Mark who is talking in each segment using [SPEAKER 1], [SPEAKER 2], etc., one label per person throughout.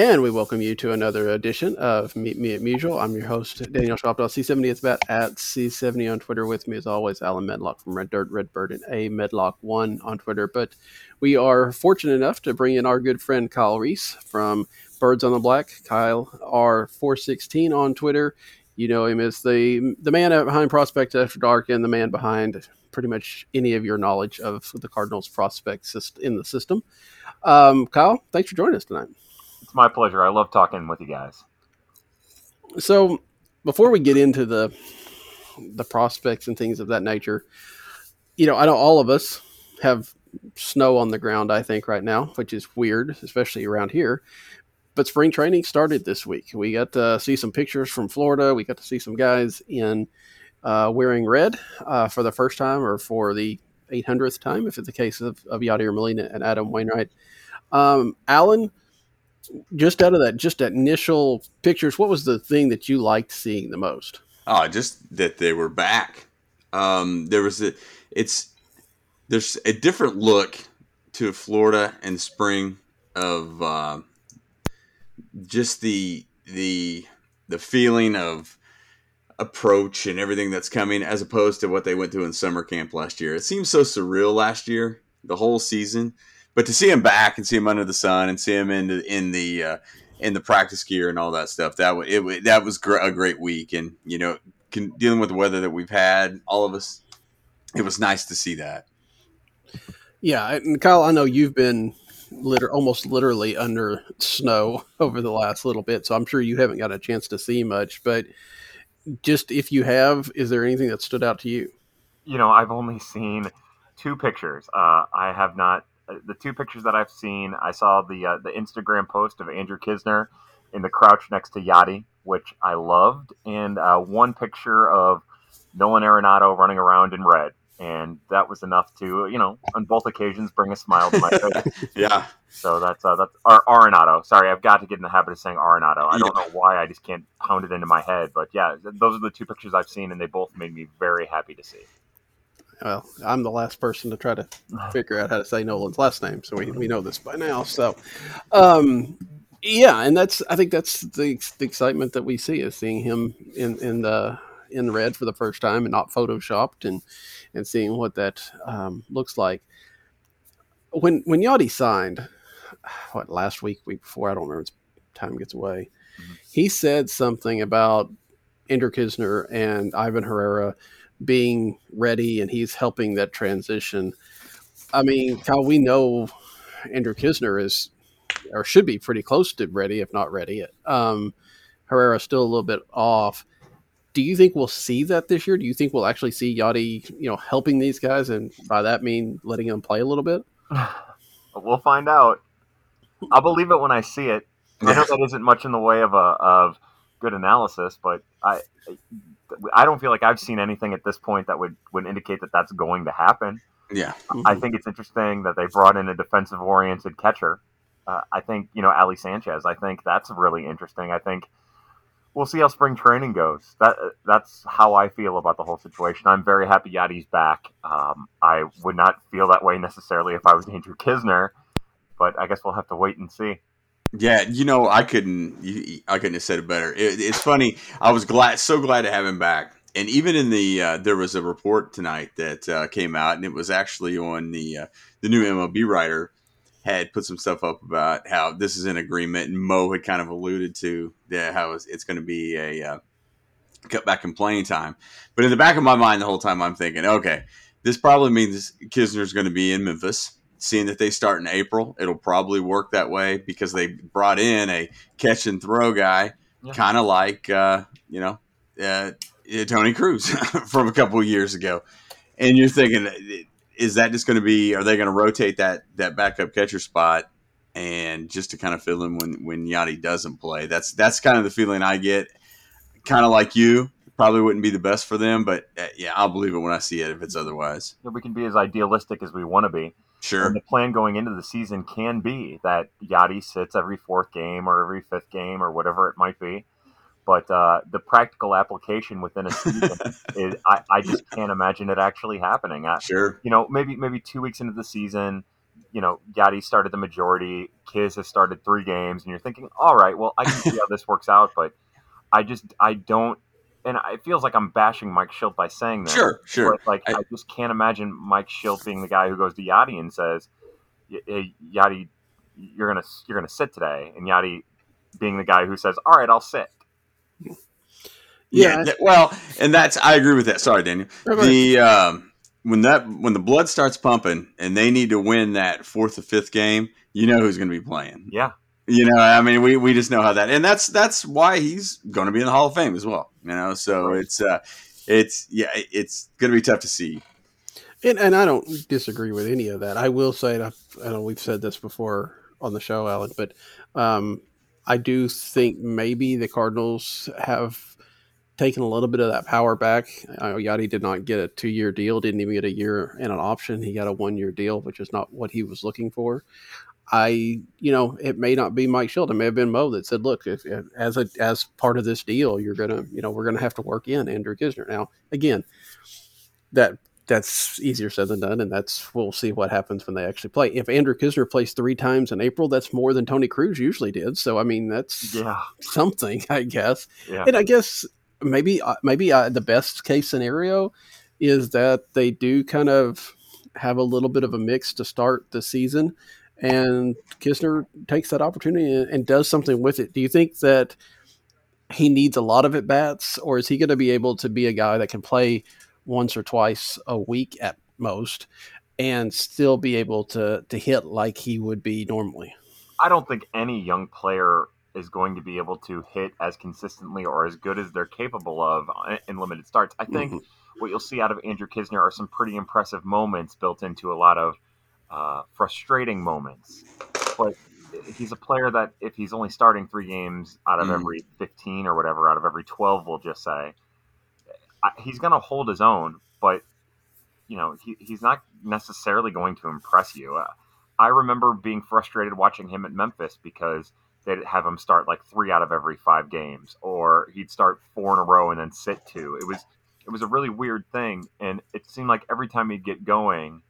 [SPEAKER 1] And we welcome you to another edition of Meet Me at Musial. I'm your host, Daniel Shoptaw, C70 It's at C70 on Twitter. With me, as always, Allen Medlock from Red Dirt, Redbird, and A Medlock1 on Twitter. But we are fortunate enough to bring in our good friend Kyle Reis from Birds on the Black. Kyle R416 on Twitter. You know him as the the man behind Prospect After Dark and the man behind pretty much any of your knowledge of the Cardinals prospects in the system. Um, Kyle, thanks for joining us tonight.
[SPEAKER 2] It's my pleasure. I love talking with you guys.
[SPEAKER 1] So, before we get into the the prospects and things of that nature, you know, I know all of us have snow on the ground. I think right now, which is weird, especially around here. But spring training started this week. We got to see some pictures from Florida. We got to see some guys in uh, wearing red uh, for the first time or for the 800th time, if it's the case of, of Yadier Molina and Adam Wainwright. Um, Allen, just out of that, just that initial pictures, what was the thing that you liked seeing the most?
[SPEAKER 3] Oh, just that they were back. Um, there was a, it's, there's a different look to Florida in spring of uh, just the the the feeling of approach and everything that's coming as opposed to what they went through in summer camp last year. It seems so surreal last year, the whole season. But to see him back and see him under the sun and see him in the in the uh, in the practice gear and all that stuff, that w- it that was gr- a great week. And you know, can, dealing with the weather that we've had, all of us, it was nice to see that.
[SPEAKER 1] Yeah, and Kyle, I know you've been liter- almost literally under snow over the last little bit, so I'm sure you haven't got a chance to see much. But just if you have, is there anything that stood out to you?
[SPEAKER 2] You know, I've only seen two pictures. Uh, I have not the two pictures that I've seen, I saw the uh, the Instagram post of Andrew Knizner in the crouch next to Yadi, which I loved, and uh, one picture of Nolan Arenado running around in red, and that was enough to you know on both occasions bring a smile to my face.
[SPEAKER 3] yeah.
[SPEAKER 2] So that's uh, that's or Arenado. Sorry, I've got to get in the habit of saying Arenado. I don't yeah. know why I just can't pound it into my head, but yeah, those are the two pictures I've seen, and they both made me very happy to see
[SPEAKER 1] well, I'm the last person to try to figure out how to say Nolan's last name, so we, we know this by now. So, um, yeah, and that's I think that's the, the excitement that we see is seeing him in in the in red for the first time and not photoshopped, and and seeing what that um, looks like. When when Yadi signed, what last week, week before, I don't remember. Time gets away. Mm-hmm. He said something about Andrew Knizner and Ivan Herrera being ready and he's helping that transition. I mean, Kyle, we know Andrew Knizner is or should be pretty close to ready, if not ready. Um, Herrera's still a little bit off. Do you think we'll see that this year? Do you think we'll actually see Yadi, you know, helping these guys, and by that mean letting them play a little bit?
[SPEAKER 2] We'll find out. I'll believe it when I see it. I know that isn't much in the way of a of good analysis, but I I don't feel like I've seen anything at this point that would would indicate that that's going to happen.
[SPEAKER 3] Yeah,
[SPEAKER 2] mm-hmm. I think it's interesting that they brought in a defensive oriented catcher. Uh, I think you know Ali Sanchez. I think that's really interesting. I think we'll see how spring training goes. That that's how I feel about the whole situation. I'm very happy Yadi's back. Um, I would not feel that way necessarily if I was Andrew Knizner, but I guess we'll have to wait and see.
[SPEAKER 3] Yeah, you know, I couldn't, I couldn't have said it better. It, it's funny. I was glad, so glad to have him back. And even in the, uh, there was a report tonight that uh, came out, and it was actually on the uh, the new MLB writer had put some stuff up about how this is an agreement, and Mo had kind of alluded to that how it's, it's going to be a uh, cut back in playing time. But in the back of my mind, the whole time I'm thinking, okay, this probably means Knizner's going to be in Memphis seeing that they start in April, it'll probably work that way because they brought in a catch and throw guy
[SPEAKER 2] Yeah.
[SPEAKER 3] kind of like uh, you know uh, Tony Cruz from a couple of years ago, and you're thinking, is that just going to be? Are they going to rotate that that backup catcher spot and just to kind of fill in when when Yadi doesn't play? That's that's kind of the feeling I get. Kind of like you, probably wouldn't be the best for them, but uh, yeah, I'll believe it when I see it if it's otherwise.
[SPEAKER 2] Yeah, we can be as idealistic as we want to be.
[SPEAKER 3] Sure.
[SPEAKER 2] And the plan going into the season can be that Yadi sits every fourth game or every fifth game or whatever it might be. But uh, the practical application within a season is I, I just can't imagine it actually happening. I,
[SPEAKER 3] Sure.
[SPEAKER 2] you know, maybe maybe two weeks into the season, you know, Yadi started the majority, Kiz has started three games, and you're thinking, all right, well, I can see how this works out, but I just I don't and it feels like I'm bashing Mike Shildt by saying that.
[SPEAKER 3] Sure. Sure.
[SPEAKER 2] But like, I,
[SPEAKER 3] I-
[SPEAKER 2] just can't imagine Mike Shildt being the guy who goes to Yadi and says, "Y- "Hey, Yadi, you're gonna you're gonna sit today," and Yadi being the guy who says, "All right, I'll sit."
[SPEAKER 3] Yeah.
[SPEAKER 1] Yeah.
[SPEAKER 3] th- well, and that's I agree with that. Sorry, Daniel.
[SPEAKER 1] No, go ahead.
[SPEAKER 3] The um, when that when the blood starts pumping and they need to win that fourth or fifth game, you know who's going to be playing.
[SPEAKER 2] Yeah,
[SPEAKER 3] You know, I mean, we, we just know how that, and that's that's why he's going to be in the Hall of Fame as well. You know, so it's uh, it's yeah, it's going to be tough to see.
[SPEAKER 1] And, and I don't disagree with any of that. I will say, and I've, I know we've said this before on the show, Allen, but um, I do think maybe the Cardinals have taken a little bit of that power back. Uh, Yadi did not get a two year deal, didn't even get a year and an option. He got a one year deal, which is not what he was looking for. I, you know, it may not be Mike Shildt. It may have been Mo that said, "Look, if, if as a as part of this deal, you're gonna, you know, we're gonna have to work in Andrew Knizner." Now, again, that that's easier said than done, and that's we'll see what happens when they actually play. If Andrew Knizner plays three times in April, that's more than Tony Cruz usually did. So, I mean, that's
[SPEAKER 2] yeah,
[SPEAKER 1] something, I guess.
[SPEAKER 2] yeah.
[SPEAKER 1] And I guess maybe uh, maybe uh, the best case scenario is that they do kind of have a little bit of a mix to start the season, and Knizner takes that opportunity and, does something with it. Do you think that he needs a lot of at bats, or is he going to be able to be a guy that can play once or twice a week at most? And still be able to to hit like he would be normally.
[SPEAKER 2] I don't think any young player is going to be able to hit as consistently or as good as they're capable of in limited starts. I think
[SPEAKER 1] Mhm.
[SPEAKER 2] what you'll see out of Andrew Knizner are some pretty impressive moments built into a lot of uh, frustrating moments. But he's a player that if he's only starting three games out of
[SPEAKER 3] Mhm.
[SPEAKER 2] every 15 or whatever, out of every 12, we'll just say, I- he's going to hold his own. But you know, he, he's not necessarily going to impress you. Uh, I remember being frustrated watching him at Memphis because they'd have him start like three out of every five games, or he'd start four in a row and then sit two. It was it was a really weird thing, and it seemed like every time he'd get going,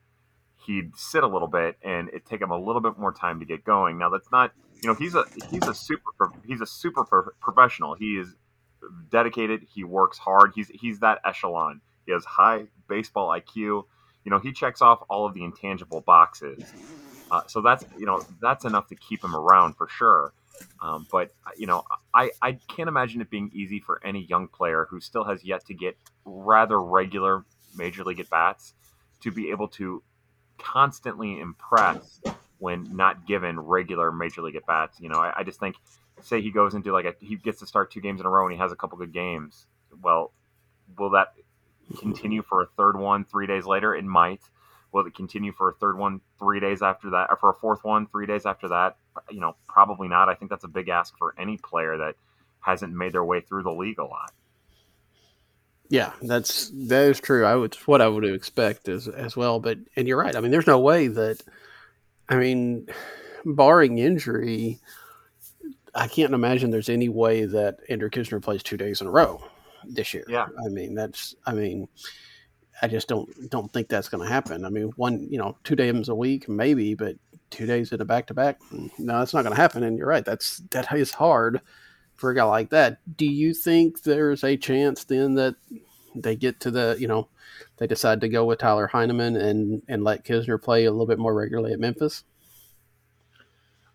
[SPEAKER 2] he'd sit a little bit, and it'd take him a little bit more time to get going. Now that's not you know he's a he's a super he's a super pro- professional. He is dedicated. He works hard. He's he's that echelon. He has high baseball IQ. You know, he checks off all of the intangible boxes. Uh, so that's you know that's enough to keep him around for sure. Um, but you know, I I can't imagine it being easy for any young player who still has yet to get rather regular major league at bats to be able to constantly impressed when not given regular major league at bats. You know, I, I just think say he goes into like a he gets to start two games in a row and he has a couple good games. Well, will that continue for a third one three days later? It might. Will it continue for a third one three days after that, or for a fourth one three days after that? You know, probably not. I think that's a big ask for any player that hasn't made their way through the league a lot.
[SPEAKER 1] Yeah, that's that is true. I would what I would expect as as well. But and you're right. I mean, there's no way that. I mean, barring injury, I can't imagine there's any way that Andrew Knizner plays two days in a row this year.
[SPEAKER 2] Yeah.
[SPEAKER 1] I mean, that's. I mean, I just don't don't think that's going to happen. I mean, one you know two days a week maybe, but two days in a back to back, no, that's not going to happen. And you're right. That's that is hard for a guy like that. Do you think there's a chance then that they get to the you know they decide to go with Tyler Heineman and and let Knizner play a little bit more regularly at Memphis?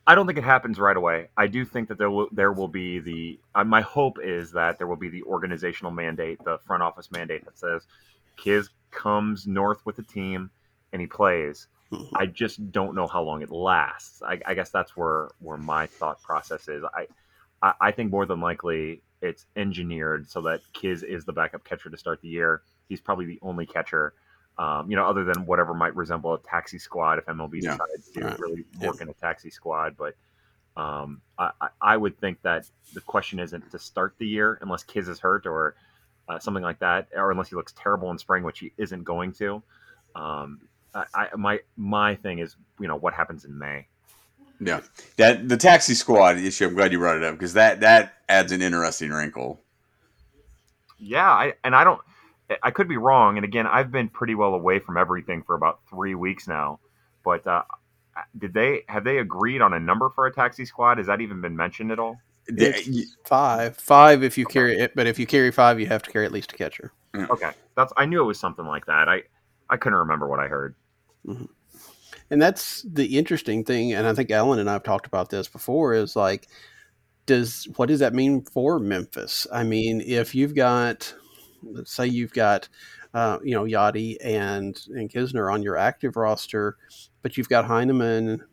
[SPEAKER 2] I don't think it happens right away. I do think that there will there will be the uh, my hope is that there will be the organizational mandate, the front office mandate that says Kiz comes north with the team and he plays.
[SPEAKER 1] Mhm.
[SPEAKER 2] I just don't know how long it lasts. I, I guess that's where where my thought process is. I I, I think more than likely it's engineered so that Kiz is the backup catcher to start the year. He's probably the only catcher, um, you know, other than whatever might resemble a taxi squad if MLB
[SPEAKER 3] Yeah.
[SPEAKER 2] decides to
[SPEAKER 1] Right.
[SPEAKER 2] really
[SPEAKER 1] Yeah.
[SPEAKER 2] work in a taxi squad. But um, I, I- I would think that the question isn't to start the year unless Kiz is hurt or uh, something like that, or unless he looks terrible in spring, which he isn't going to. Um, I, I, my my thing is, you know, what happens in May.
[SPEAKER 3] Yeah, that the taxi squad issue. I'm glad you brought it up because that that adds an interesting wrinkle.
[SPEAKER 2] Yeah, I, and I don't. I could be wrong. And again, I've been pretty well away from everything for about three weeks now. But uh, did they have they agreed on a number for a taxi squad? Has that even been mentioned at all?
[SPEAKER 1] It's five, five if you carry it, but if you carry five, you have to carry at least a catcher.
[SPEAKER 2] Okay, that's I knew it was something like that. I I couldn't remember what I heard.
[SPEAKER 1] And that's the interesting thing, and I think Allen and I have talked about this before. Is like, does what does that mean for Memphis? I mean, if you've got, let's say you've got, uh, you know, Yadi and and Knizner on your active roster, but you've got Heineman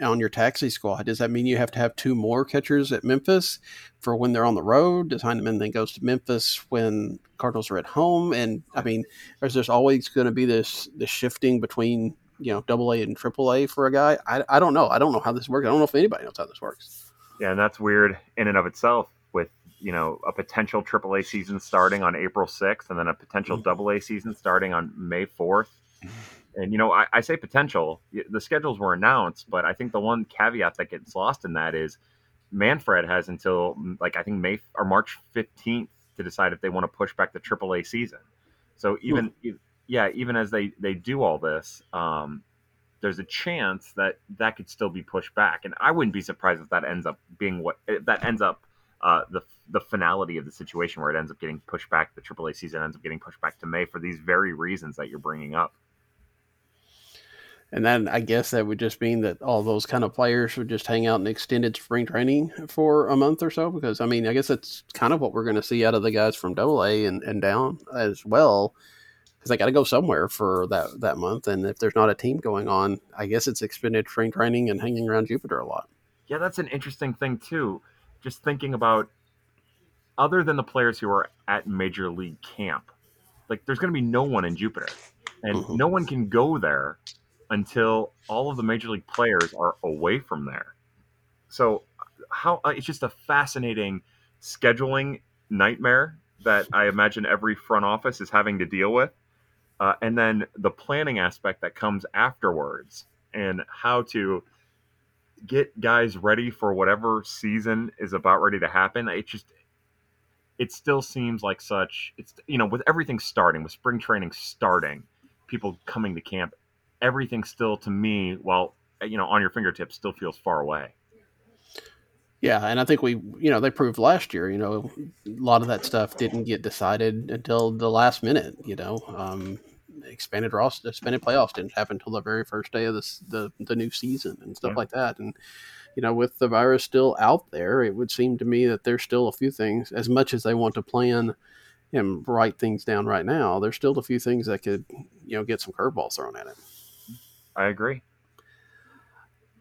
[SPEAKER 1] on your taxi squad. Does that mean you have to have two more catchers at Memphis for when they're on the road? Does Heineman then goes to Memphis when Cardinals are at home? And I mean, is there's always going to be this this shifting between you know double A and triple A for a guy? I, I don't know. I don't know how this works. I don't know if anybody knows how this works.
[SPEAKER 2] Yeah, and that's weird in and of itself. With you know a potential triple A season starting on April sixth, and then a potential Double A season starting on May fourth. And you know, I, I say potential. The schedules were announced, but I think the one caveat that gets lost in that is Manfred has until mm, like I think May or March fifteenth to decide if they want to push back the AAA season. So even e- yeah, even as they they do all this, um, there's a chance that that could still be pushed back, and I wouldn't be surprised if that ends up being what if that ends up uh, the the finality of the situation where it ends up getting pushed back. The AAA season ends up getting pushed back to May for these very reasons that you're bringing up.
[SPEAKER 1] And then I guess that would just mean that all those kind of players would just hang out in extended spring training for a month or so. Because I mean, I guess that's kind of what we're going to see out of the guys from Double A and, and down as well. Because they got to go somewhere for that that month, and if there's not a team going on, I guess it's extended spring training and hanging around Jupiter a lot.
[SPEAKER 2] Yeah, that's an interesting thing too. Just thinking about other than the players who are at major league camp, like there's going to be no one in Jupiter, and
[SPEAKER 1] Mhm.
[SPEAKER 2] no one can go there until all of the major league players are away from there. So, how uh, it's just a fascinating scheduling nightmare that I imagine every front office is having to deal with, uh, and then the planning aspect that comes afterwards, and how to get guys ready for whatever season is about ready to happen. It just it still seems like such it's you know with everything starting with spring training starting people coming to camp everything still to me while you know on your fingertips still feels far away
[SPEAKER 1] Yeah, and I think we, you know, they proved last year. You know, a lot of that stuff didn't get decided until the last minute. You know, um, expanded roster, expanded playoffs didn't happen until the very first day of this the the new season and stuff
[SPEAKER 2] Yeah.
[SPEAKER 1] like that. And you know, with the virus still out there, it would seem to me that there's still a few things. As much as they want to plan and write things down right now, there's still a few things that could, you know, get some curveballs thrown at it.
[SPEAKER 2] i agree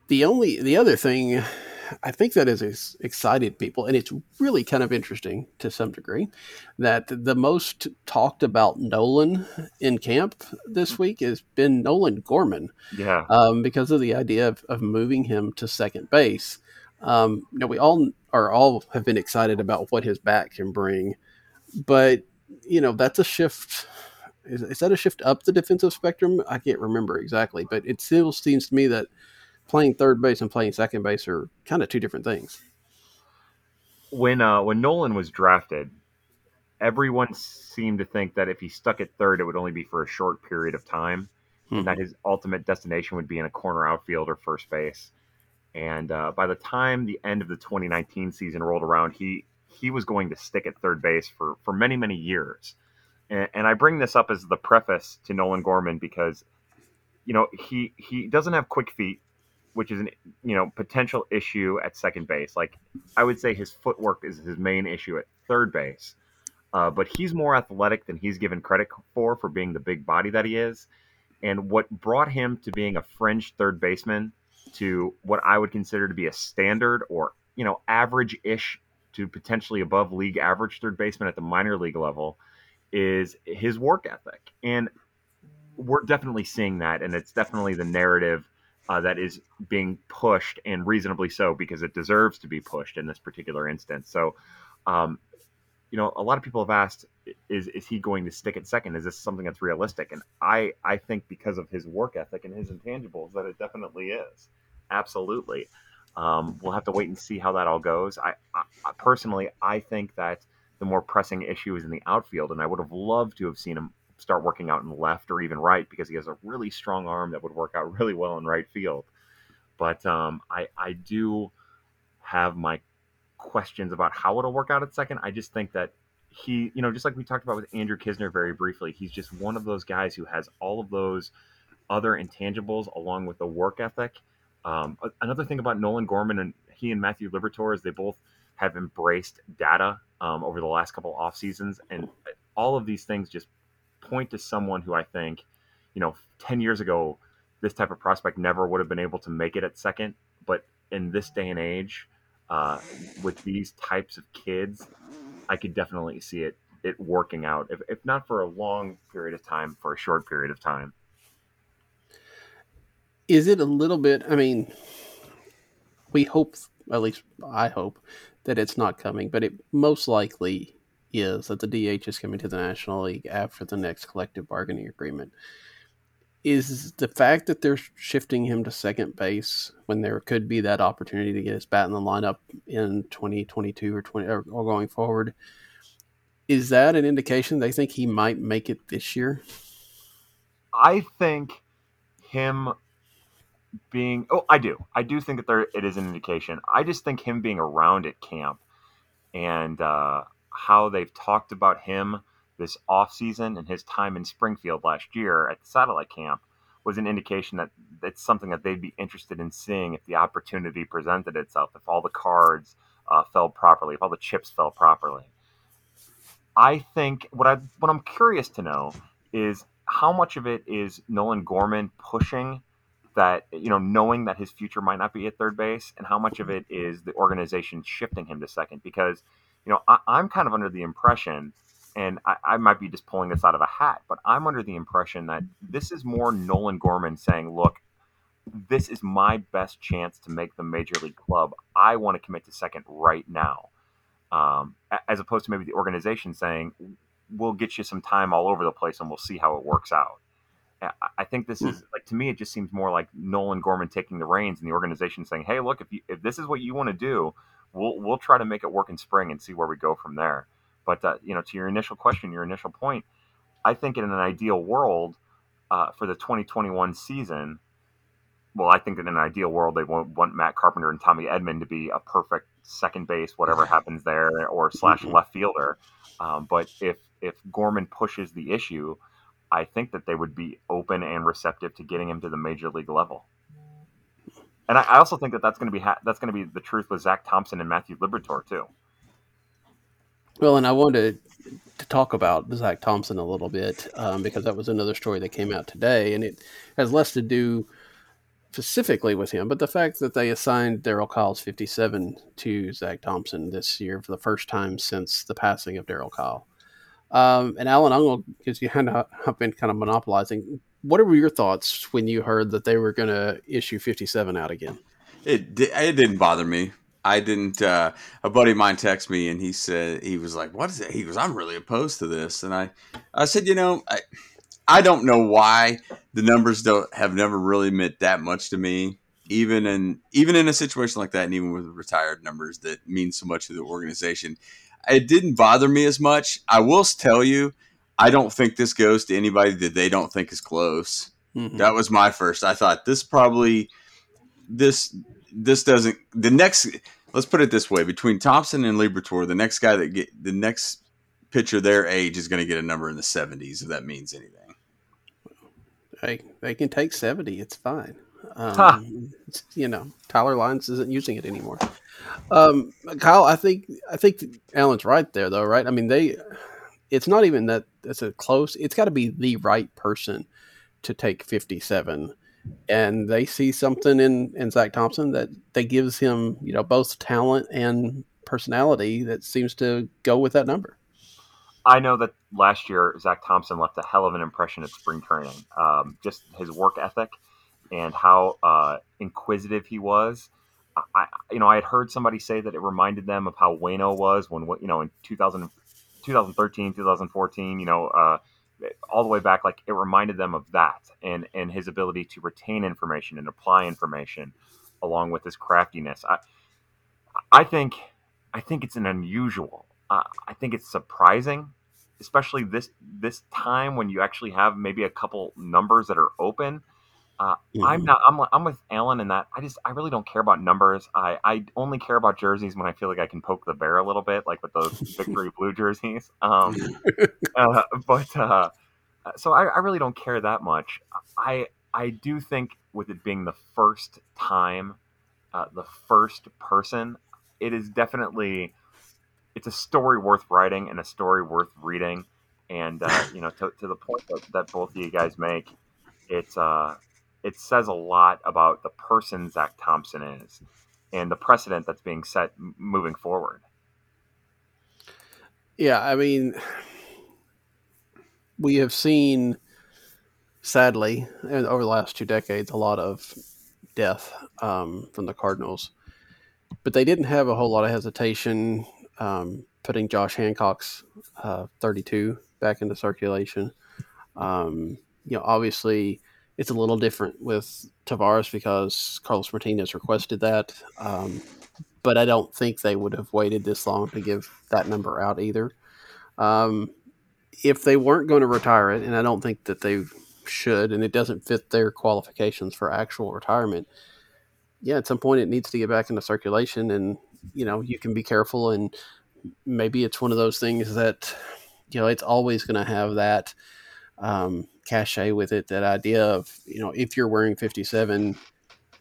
[SPEAKER 1] the only the other thing I think that has excited people, and it's really kind of interesting to some degree, that the most talked about Nolan in camp this week has been Nolan Gorman
[SPEAKER 2] yeah
[SPEAKER 1] um, because of the idea of, of moving him to second base. Um, you know, we all are all have been excited about what his back can bring, but you know that's a shift. Is, is that a shift up the defensive spectrum? I can't remember exactly, but it still seems to me that playing third base and playing second base are kind of two different things.
[SPEAKER 2] when uh when nolan was drafted everyone seemed to think that if he stuck at third it would only be for a short period of time
[SPEAKER 1] Hmm.
[SPEAKER 2] and that his ultimate destination would be in a corner outfield or first base. And uh, by the time the end of the 2019 season rolled around, he he was going to stick at third base for for many many years. And, and I bring this up as the preface to Nolan Gorman because you know he he doesn't have quick feet, which is an you know potential issue at second base. Like I would say his footwork is his main issue at third base. Uh, but he's more athletic than he's given credit for for being the big body that he is. And what brought him to being a fringe third baseman to what I would consider to be a standard or you know average-ish to potentially above league average third baseman at the minor league level is his work ethic. And we're definitely seeing that. And it's definitely the narrative uh, that is being pushed, and reasonably so, because it deserves to be pushed in this particular instance. So, um, you know, a lot of people have asked, is is he going to stick at second? Is this something that's realistic? And I I think because of his work ethic and his intangibles, that it definitely is. Absolutely. Um, we'll have to wait and see how that all goes. I, I, personally, I think that the more pressing issue is in the outfield, and I would have loved to have seen him start working out in left or even right because he has a really strong arm that would work out really well in right field. But um, I I do have my questions about how it'll work out at second. I just think that he, you know, just like we talked about with Andrew Knizner very briefly, he's just one of those guys who has all of those other intangibles along with the work ethic um, another thing about Nolan Gorman and he and Matthew Liberatore is they both have embraced data um, over the last couple off seasons, and all of these things just point to someone who I think, you know, ten years ago, this type of prospect never would have been able to make it at second, but in this day and age, uh, with these types of kids, I could definitely see it it working out, if, if not for a long period of time, for a short period of time
[SPEAKER 1] is it a little bit? I mean, we hope, at least I hope, that it's not coming, but it most likely is that the DH is coming to the National League after the next collective bargaining agreement. Is the fact that they're shifting him to second base when there could be that opportunity to get his bat in the lineup in 2022 or 20 or, going forward, is that an indication they think he might make it this year?
[SPEAKER 2] I think him being oh I do I do think that there it is an indication. I just think him being around at camp and uh, how they've talked about him this off season and his time in Springfield last year at the satellite camp was an indication that it's something that they'd be interested in seeing if the opportunity presented itself, if all the cards uh, fell properly, if all the chips fell properly. I think what I what I'm curious to know is how much of it is Nolan Gorman pushing that you know knowing that his future might not be at third base and how much of it is the organization shifting him to second because you know I, am kind of under the impression and I, I, might be just pulling this out of a hat but i'm under the impression that this is more nolan gorman saying look this is my best chance to make the major league club. I want to commit to second right now. Um, as opposed to maybe the organization saying we'll get you some time all over the place and we'll see how it works out. I think this hmm. is like to me, it just seems more like Nolan Gorman taking the reins and the organization saying, "Hey, look, if you, if this is what you want to do, we'll we'll try to make it work in spring and see where we go from there." But uh, you know, to your initial question, your initial point, I think in an ideal world uh, for the 2021 season, well, I think in an ideal world they want, want Matt Carpenter and Tommy Edman to be a perfect second base, whatever happens there, or slash mm-hmm. left fielder. Um, but if if Gorman pushes the issue I think that they would be open and receptive to getting him to the major league level. And I, I also think that that's going to be ha- that's going to be the truth with Zack Thompson and Matthew Liberatore too.
[SPEAKER 1] Well, and I wanted to talk about Zack Thompson a little bit um, because that was another story that came out today, and it has less to do specifically with him, but the fact that they assigned Darryl Kile's 57 to Zack Thompson this year for the first time since the passing of Darryl Kile. Um, and Allen, going because you kind of have been kind of monopolizing. What were your thoughts when you heard that they were going to issue 57 out again?
[SPEAKER 3] It it didn't bother me. I didn't. Uh, a buddy of mine texted me and he said he was like, "What is it?" He goes, "I'm really opposed to this." And I, I said, you know, I, I don't know why the numbers don't have never really meant that much to me. Even in even in a situation like that, and even with retired numbers that mean so much to the organization, it didn't bother me as much. I will tell you, I don't think this goes to anybody that they don't think is close. Mm-hmm. That was my first. I thought this probably this this doesn't the next. Let's put it this way: between Thompson and Liberatore, the next guy that get the next pitcher their age is going to get a number in the seventies. If that means anything.
[SPEAKER 1] Hey, they can take seventy. It's fine. Um, you know, Tyler Lyons isn't using it anymore. Um, Kyle, I think I think Allen's right there, though, right? I mean, they. It's not even that it's a close. It's got to be the right person to take fifty-seven, and they see something in in Zack Thompson that that gives him, you know, both talent and personality that seems to go with that number.
[SPEAKER 2] I know that last year Zack Thompson left a hell of an impression at spring training. Um, just his work ethic and how uh, inquisitive he was. I, you know, I had heard somebody say that it reminded them of how Waino was when, you know, in 2000, 2013, 2014, you know, uh, all the way back, like it reminded them of that and, and his ability to retain information and apply information along with his craftiness. I, I think, I think it's an unusual, uh, I think it's surprising, especially this, this time when you actually have maybe a couple numbers that are open uh, mm-hmm. I'm not. I'm. I'm with Allen in that. I just. I really don't care about numbers. I. I only care about jerseys when I feel like I can poke the bear a little bit, like with those victory blue jerseys. Um, uh, but uh, so I, I really don't care that much. I. I do think with it being the first time, uh, the first person, it is definitely. It's a story worth writing and a story worth reading, and uh, you know, to, to the point that, that both of you guys make, it's uh it says a lot about the person Zack Thompson is and the precedent that's being set moving forward.
[SPEAKER 1] Yeah, I mean, we have seen, sadly, over the last two decades, a lot of death um, from the Cardinals, but they didn't have a whole lot of hesitation um, putting Josh Hancock's uh, 32 back into circulation. Um, you know, obviously it's a little different with Taveras because Carlos Martinez requested that. Um, but I don't think they would have waited this long to give that number out either. Um, if they weren't going to retire it, and I don't think that they should, and it doesn't fit their qualifications for actual retirement, yeah, at some point it needs to get back into circulation, and you know you can be careful, and maybe it's one of those things that you know it's always going to have that um, cachet with it. That idea of you know if you're wearing 57,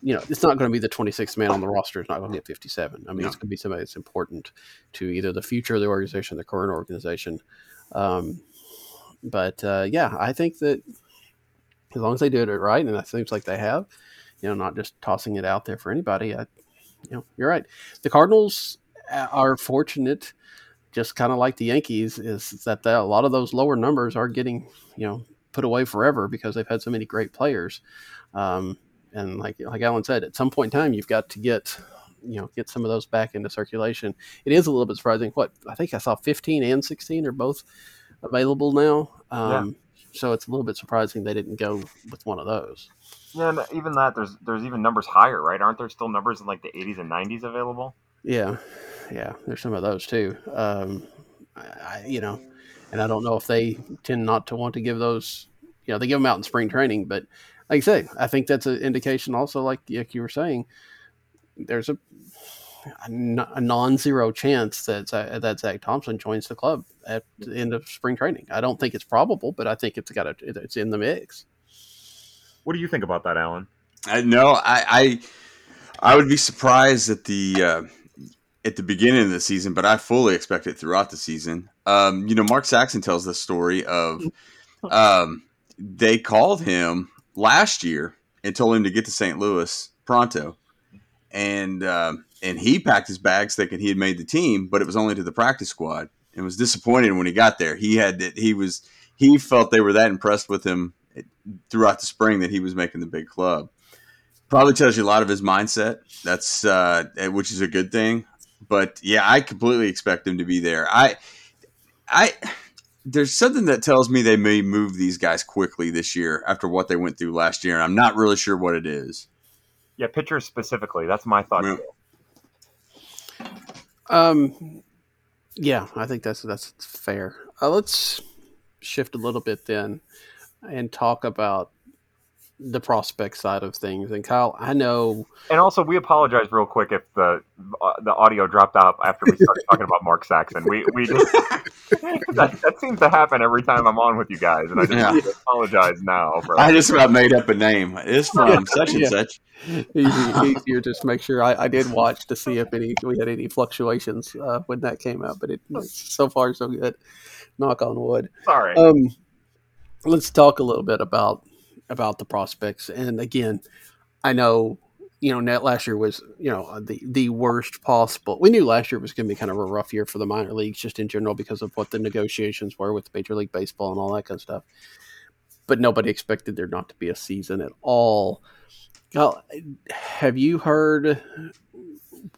[SPEAKER 1] you know it's not going to be the 26th man on the roster. It's not going to get 57. I mean, no. it's going to be somebody that's important to either the future of the organization, the current organization. Um, but uh, yeah, I think that as long as they do it right, and it seems like they have, you know, not just tossing it out there for anybody. I, you know, you're right. The Cardinals uh, are fortunate just kind of like the Yankees, is that the, a lot of those lower numbers are getting, you know, put away forever because they've had so many great players. Um, and like like Allen said, at some point in time, you've got to get you know get some of those back into circulation. It is a little bit surprising. What I think I saw 15 and 16 are both available now. Um, yeah. So it's a little bit surprising they didn't go with one of those.
[SPEAKER 2] Yeah, and even that there's there's even numbers higher, right? Aren't there still numbers in like the 80s and 90s available?
[SPEAKER 1] Yeah, yeah, there's some of those too. Um, I, you know, and I don't know if they tend not to want to give those. You know, they give them out in spring training, but like I say, I think that's an indication. Also, like, like you were saying, there's a a non-zero chance that that Zack Thompson joins the club at the end of spring training. I don't think it's probable, but I think it's got a, it's in the mix.
[SPEAKER 2] What do you think about that, Allen?
[SPEAKER 3] I know I, I I would be surprised at the uh, at the beginning of the season, but I fully expect it throughout the season. Um, you know, Mark Saxon tells the story of um, they called him last year and told him to get to St. Louis pronto, and um, and he packed his bags thinking he had made the team, but it was only to the practice squad, and was disappointed when he got there. He had he was he felt they were that impressed with him throughout the spring that he was making the big club. Probably tells you a lot of his mindset. That's uh, which is a good thing. But yeah, I completely expect him to be there. I, I, there's something that tells me they may move these guys quickly this year after what they went through last year, and I'm not really sure what it is.
[SPEAKER 2] Yeah, pitchers specifically. That's my thought. Yeah.
[SPEAKER 1] Um, yeah, I think that's that's fair. Uh, let's shift a little bit then and talk about the prospect side of things. And Kyle, I know.
[SPEAKER 2] And also, we apologize real quick if the uh, the audio dropped out after we started talking about Mark Saxon. We we just that, that, seems to happen every time I'm on with you guys, and I just yeah. apologize now.
[SPEAKER 3] For I just about made up a name. It's from such and yeah. such.
[SPEAKER 1] Easy, easier just make sure I, I, did watch to see if any we had any fluctuations uh, when that came out, but it so far so good. Knock on wood.
[SPEAKER 2] Sorry.
[SPEAKER 1] Um, let's talk a little bit about about the prospects. And again, I know you know, net last year was you know the the worst possible. We knew last year was going to be kind of a rough year for the minor leagues, just in general, because of what the negotiations were with Major League Baseball and all that kind of stuff. But nobody expected there not to be a season at all. Have you heard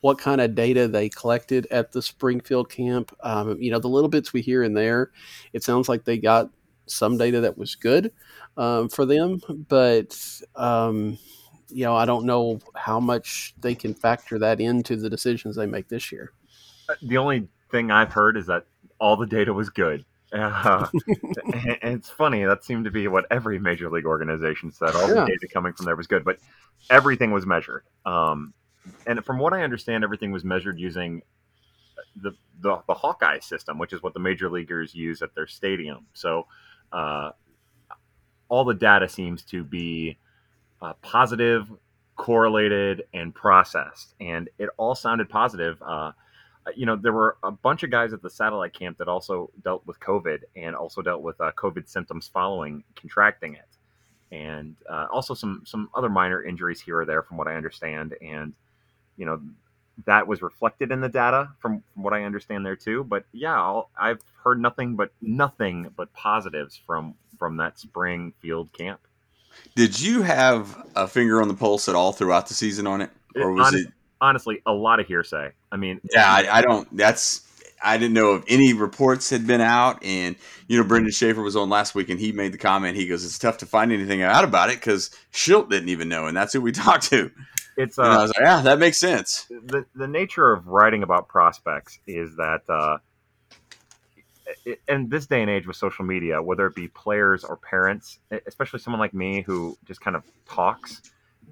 [SPEAKER 1] what kind of data they collected at the Springfield camp? Um, you know, the little bits we hear in there, it sounds like they got some data that was good um, for them, but um, you know, I don't know how much they can factor that into the decisions they make this year.
[SPEAKER 2] Uh, the only thing I've heard is that all the data was good. Uh, and it's funny that seemed to be what every major league organization said. All yeah. the data coming from there was good, but everything was measured. Um, and from what I understand, everything was measured using the, the, the Hawkeye system, which is what the major leaguers use at their stadium. So uh, all the data seems to be uh, positive, correlated, and processed, and it all sounded positive. Uh, you know, there were a bunch of guys at the satellite camp that also dealt with COVID and also dealt with uh, COVID symptoms following contracting it, and uh, also some some other minor injuries here or there, from what I understand. And you know, that was reflected in the data from, from what I understand there too. But yeah, i have heard nothing but nothing but positives from from that spring field camp.
[SPEAKER 3] Did you have a finger on the pulse at all throughout the season on it,
[SPEAKER 2] or was it? Honestly, a lot of hearsay. I mean,
[SPEAKER 3] yeah, I, I don't. That's I didn't know if any reports had been out. And, you know, Brendan Schaefer was on last week and he made the comment. He goes, It's tough to find anything out about it because Shildt didn't even know. And that's who we talked to.
[SPEAKER 2] It's,
[SPEAKER 3] uh, I was like, Yeah, that makes sense.
[SPEAKER 2] The, the nature of writing about prospects is that, uh, in this day and age with social media, whether it be players or parents, especially someone like me who just kind of talks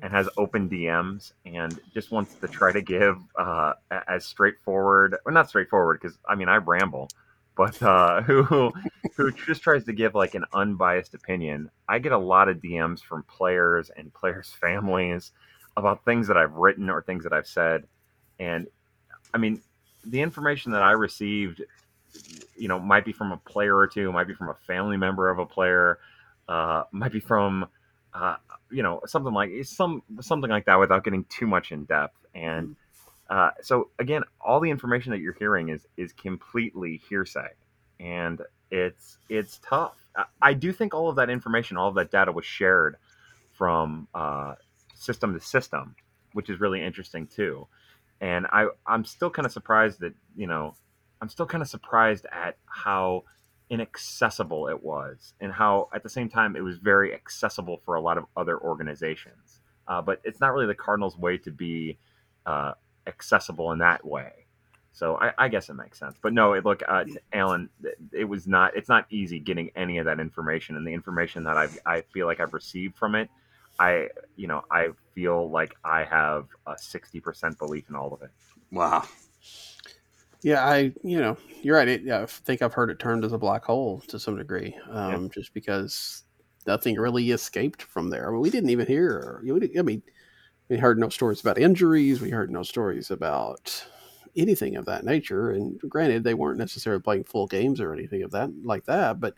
[SPEAKER 2] and has open DMs and just wants to try to give uh, as straightforward, or not straightforward, because I mean I ramble, but uh, who who just tries to give like an unbiased opinion. I get a lot of DMs from players and players' families about things that I've written or things that I've said, and I mean the information that I received you know, might be from a player or two, might be from a family member of a player, uh, might be from, uh, you know, something like some something like that without getting too much in depth. And uh, so again, all the information that you're hearing is is completely hearsay, and it's it's tough. I, I do think all of that information, all of that data was shared from uh, system to system, which is really interesting too. And I I'm still kind of surprised that you know I'm still kind of surprised at how inaccessible it was and how at the same time it was very accessible for a lot of other organizations. Uh, but it's not really the Cardinals' way to be uh, accessible in that way. So I, I, guess it makes sense. But no, it, look, uh, Allen, it was not. It's not easy getting any of that information, and the information that I I feel like I've received from it, I you know I feel like I have a sixty percent belief in all of it.
[SPEAKER 3] Wow,
[SPEAKER 1] yeah, I you know you're right. It, I think I've heard it termed as a black hole to some degree, um, yeah. just because nothing really escaped from there. I mean, we didn't even hear. I mean, we heard no stories about injuries. We heard no stories about anything of that nature. And granted, they weren't necessarily playing full games or anything of that like that, but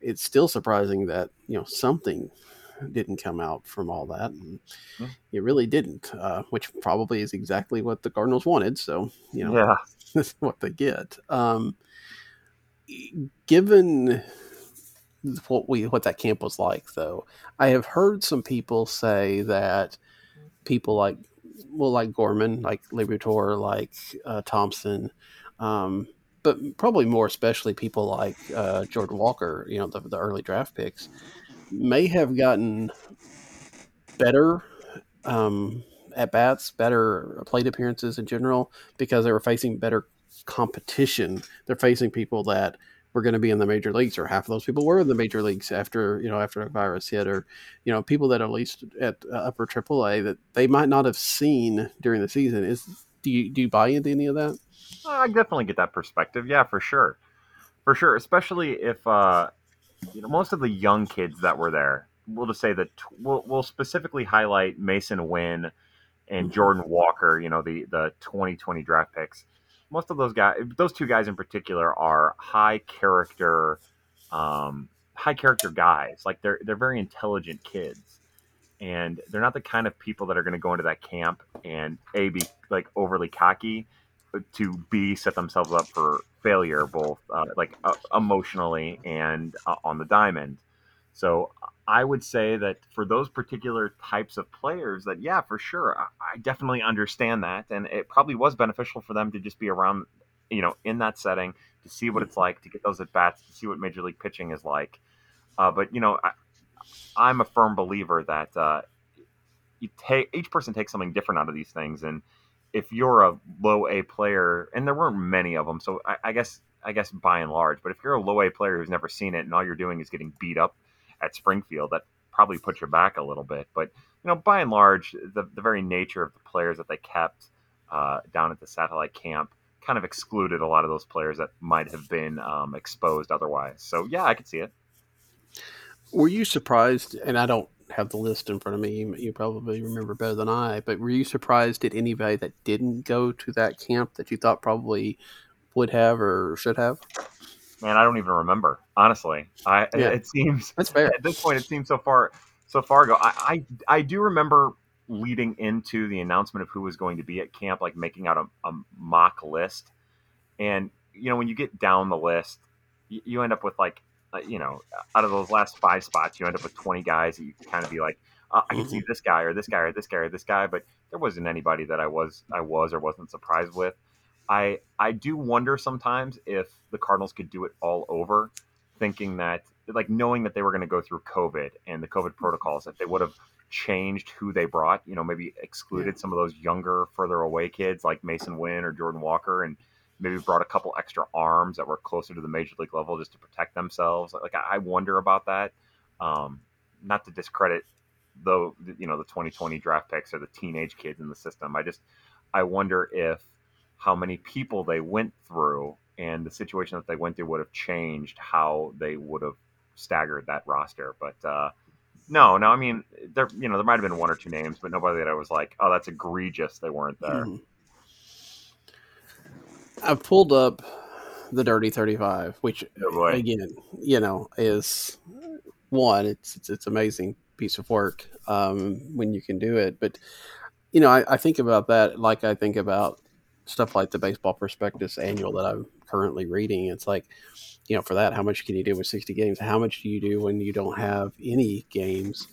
[SPEAKER 1] it's still surprising that you know something didn't come out from all that. And. It really didn't, uh, which probably is exactly what the Cardinals wanted. So you know,
[SPEAKER 2] yeah,
[SPEAKER 1] that's what they get. Um, given what we what that camp was like, though, I have heard some people say that people like well, like Gorman, like Liberatore, like uh, Thompson. Um, but probably more especially people like uh, Jordan Walker, you know, the, the early draft picks, may have gotten better um, at bats, better plate appearances in general because they were facing better competition. They're facing people that were going to be in the major leagues, or half of those people were in the major leagues after you know after a virus hit, or you know people that at least at uh, upper AAA that they might not have seen during the season. Is do you do you buy into any of that?
[SPEAKER 2] I definitely get that perspective. Yeah, for sure, for sure. Especially if uh, you know, most of the young kids that were there, we'll just say that we'll, we'll specifically highlight Masyn Winn and mm-hmm. Jordan Walker, you know, the, the 2020 draft picks. Most of those guys, those two guys in particular, are high character, um, high character guys. Like they're they're very intelligent kids, and they're not the kind of people that are going to go into that camp and a be like overly cocky, to b set themselves up for failure, both uh, like uh, emotionally and uh, on the diamond. So I would say that for those particular types of players, that yeah, for sure, I, I definitely understand that, and it probably was beneficial for them to just be around, you know, in that setting to see what it's like to get those at bats, to see what major league pitching is like. Uh, but you know, I, am a firm believer that uh, you take each person takes something different out of these things, and if you're a low A player, and there weren't many of them, so I, I guess I guess by and large, but if you're a low A player who's never seen it and all you're doing is getting beat up at Springfield, that probably puts you back a little bit. But you know, by and large, the the very nature of the players that they kept uh, down at the satellite camp kind of excluded a lot of those players that might have been um, exposed otherwise. So yeah, I could see it.
[SPEAKER 1] Were you surprised? And I don't have the list in front of me. You probably remember better than I. But were you surprised at anybody that didn't go to that camp that you thought probably would have or should have?
[SPEAKER 2] Man, I don't even remember. Honestly, I yeah. it seems
[SPEAKER 1] that's fair.
[SPEAKER 2] At this point, it seems so far so far ago. I I, I do remember leading into the announcement of who was going to be at camp, like making out a, a mock list. And, you know, when you get down the list, you, you end up with like, you know, out of those last five spots, you end up with 20 guys that you can kind of be like, uh, I can see mm-hmm. this guy or this guy or this guy or this guy, but there wasn't anybody that I was, I was or wasn't surprised with. I, I do wonder sometimes if the Cardinals could do it all over, thinking that, like, knowing that they were going to go through COVID and the COVID protocols, that they would have changed who they brought. You know, maybe excluded yeah. some of those younger, further away kids like Masyn Winn or Jordan Walker, and maybe brought a couple extra arms that were closer to the major league level just to protect themselves. Like I wonder about that. Um, not to discredit though, you know, the 2020 draft picks or the teenage kids in the system. I just I wonder if how many people they went through and the situation that they went through would have changed how they would have staggered that roster. But uh, no, no. I mean, there you know there might have been one or two names, but nobody that I was like, oh, that's egregious. They weren't there. Mm-hmm.
[SPEAKER 1] I pulled up the Dirty Thirty Five, which oh again, you know, is one. It's it's, it's amazing piece of work um, when you can do it. But you know, I, I think about that like I think about stuff like the Baseball Prospectus Annual that I'm currently reading. It's like you know, for that, how much can you do with 60 games? How much do you do when you don't have any games?